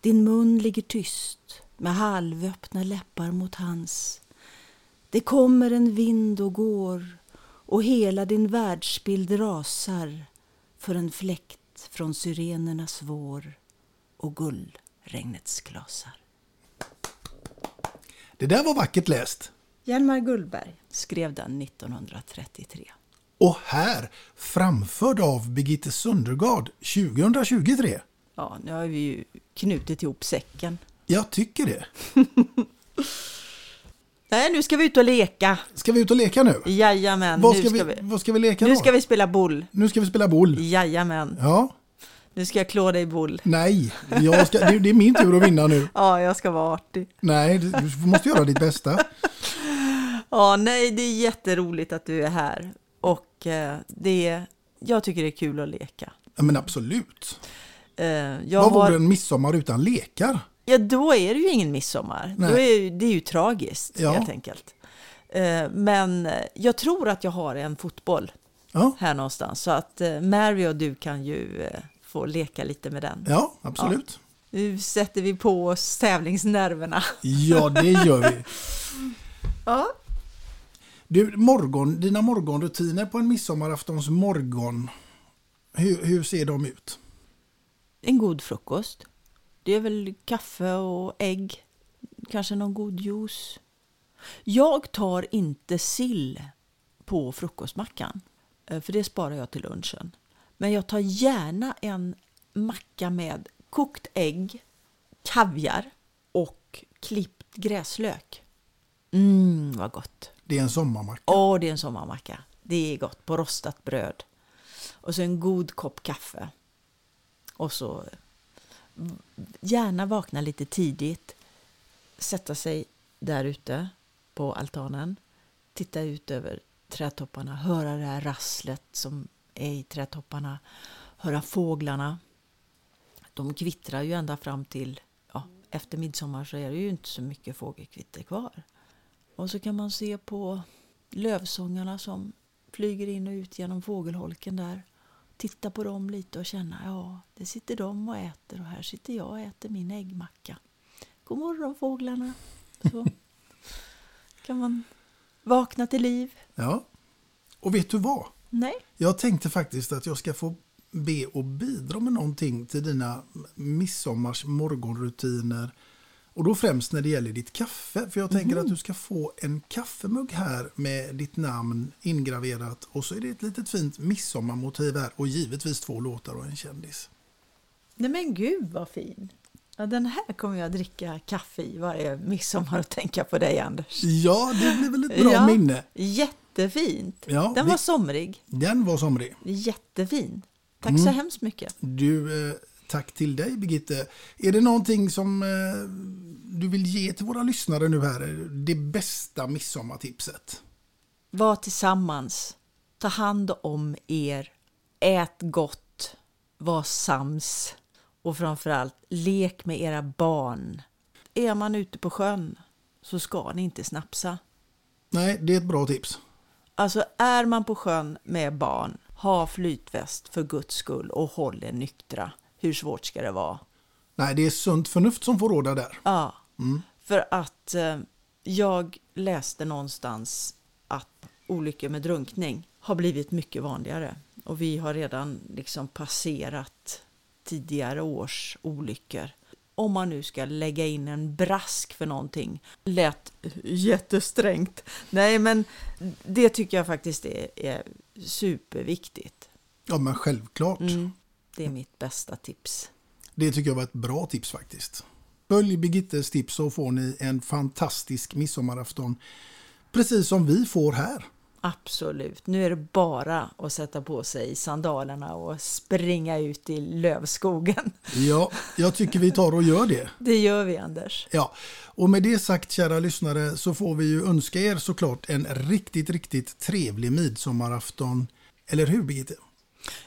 Din mun ligger tyst med halvöppna läppar mot hans. Det kommer en vind och går och hela din världsbild rasar för en fläkt från syrenernas vår och gullregnets glasar Det där var vackert läst. Hjalmar Gullberg skrev den 1933. Och här framförd av Birgitte Sundergaard 2023. Ja, nu har vi ju knutit ihop säcken. Jag tycker det. <laughs> Nej, nu ska vi ut och leka. Ska vi ut och leka nu? Jajamän, Vad nu ska, ska vi, vi... vad ska vi leka Nu då? ska vi spela boll. Nu ska vi spela boll. Jajamän. Ja. Nu ska jag klå dig i boll. Nej, jag ska, det, är min tur att vinna nu. <laughs> Ja, jag ska vara artig. Nej, du måste göra ditt bästa. Ja, nej, det är jätteroligt att du är här. Och eh, det är, jag tycker det är kul att leka. Ja, men absolut. Eh, jag Vad har, vore en midsommar utan lekar? Ja, då är det ju ingen midsommar. Nej. Då är ju, det är ju tragiskt, Ja. helt enkelt. Eh, men jag tror att jag har en fotboll Ja. här någonstans. Så att Mary och du kan ju få leka lite med den. Ja, absolut. Nu sätter vi på oss tävlingsnerverna. Ja, det gör vi. <laughs> Ja. Du, morgon, dina morgonrutiner på en midsommaraftons morgon, hur, hur ser de ut? En god frukost. Det är väl kaffe och ägg. Kanske någon god juice. Jag tar inte sill på frukostmackan. Eh, för det sparar jag till lunchen. Men jag tar gärna en macka med kokt ägg, kaviar och klippt gräslök. Mm, vad gott. Det är en sommarmacka. Åh, det är en sommarmacka. Det är gott på rostat bröd. Och så en god kopp kaffe. Och så gärna vakna lite tidigt. Sätta sig där ute på altanen. Titta ut över trädtopparna. Höra det här rasslet som är i trädtopparna. Höra fåglarna. De kvittrar ju ända fram till ja, efter midsommar så är det ju inte så mycket fågelkvitter kvar. Och så kan man se på lövsångarna som flyger in och ut genom fågelholken där. Titta på dem lite och känna, ja, det sitter de och äter och här sitter jag och äter min äggmacka. God morgon fåglarna. Så <laughs> kan man vakna till liv. Ja. Och vet du vad? Nej. Jag tänkte faktiskt att jag ska få be och bidra med någonting till dina midsommars morgonrutiner. Och då främst när det gäller ditt kaffe. För jag tänker Mhm. att du ska få en kaffemugg här med ditt namn ingraverat. Och så är det ett litet fint midsommarmotiv här. Och givetvis två låtar och en kändis. Nej men gud vad fin. Ja, den här kommer jag dricka kaffe i varje midsommar och tänka på dig Anders. Ja, det blir väl ett bra Ja, minne. Jättefint. Ja, den vi- var somrig. Den var somrig. Jättefin. Tack Mm. så hemskt mycket. Du, eh, tack till dig Birgitte. Är det någonting som eh, du vill ge till våra lyssnare nu här? Det bästa midsommartipset? Var tillsammans. Ta hand om er. Ät gott. Var sams. Och framförallt, lek med era barn. Är man ute på sjön så ska ni inte snapsa. Nej, det är ett bra tips. Alltså är man på sjön med barn, ha flytväst för guds skull och håll er nyktra. Hur svårt ska det vara? Nej, det är sunt förnuft som får råda där. Ja, Mm. för att eh, jag läste någonstans att olyckor med drunkning har blivit mycket vanligare. Och vi har redan liksom passerat tidigare års olyckor. Om man nu ska lägga in en brask för någonting. Lät jättesträngt. Nej, men det tycker jag faktiskt är, är superviktigt. Ja, men självklart. Mm, det är mitt bästa tips. Det tycker jag var ett bra tips faktiskt. Följ Birgittes tips så får ni en fantastisk midsommarafton. Precis som vi får här. Absolut. Nu är det bara att sätta på sig sandalerna och springa ut i lövskogen. Ja, jag tycker vi tar och gör det. <laughs> Det gör vi, Anders. Ja, och med det sagt kära lyssnare så får vi ju önska er såklart en riktigt, riktigt trevlig midsommarafton. Eller hur Birgitte?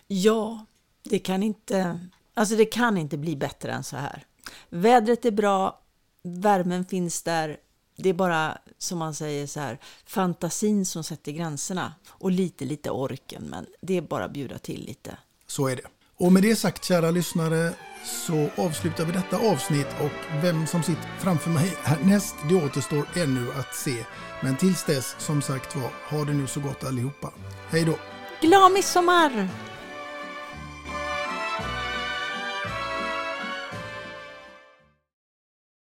Ja, det kan inte... Alltså det kan inte bli bättre än så här. Vädret är bra, värmen finns där. Det är bara som man säger så här, fantasin som sätter gränserna och lite, lite orken. Men det är bara att bjuda till lite. Så är det. Och med det sagt kära lyssnare så avslutar vi detta avsnitt och vem som sitter framför mig härnäst det återstår ännu att se. Men tills dess som sagt var, ha det nu så gott allihopa. Hej då! Glad midsommar!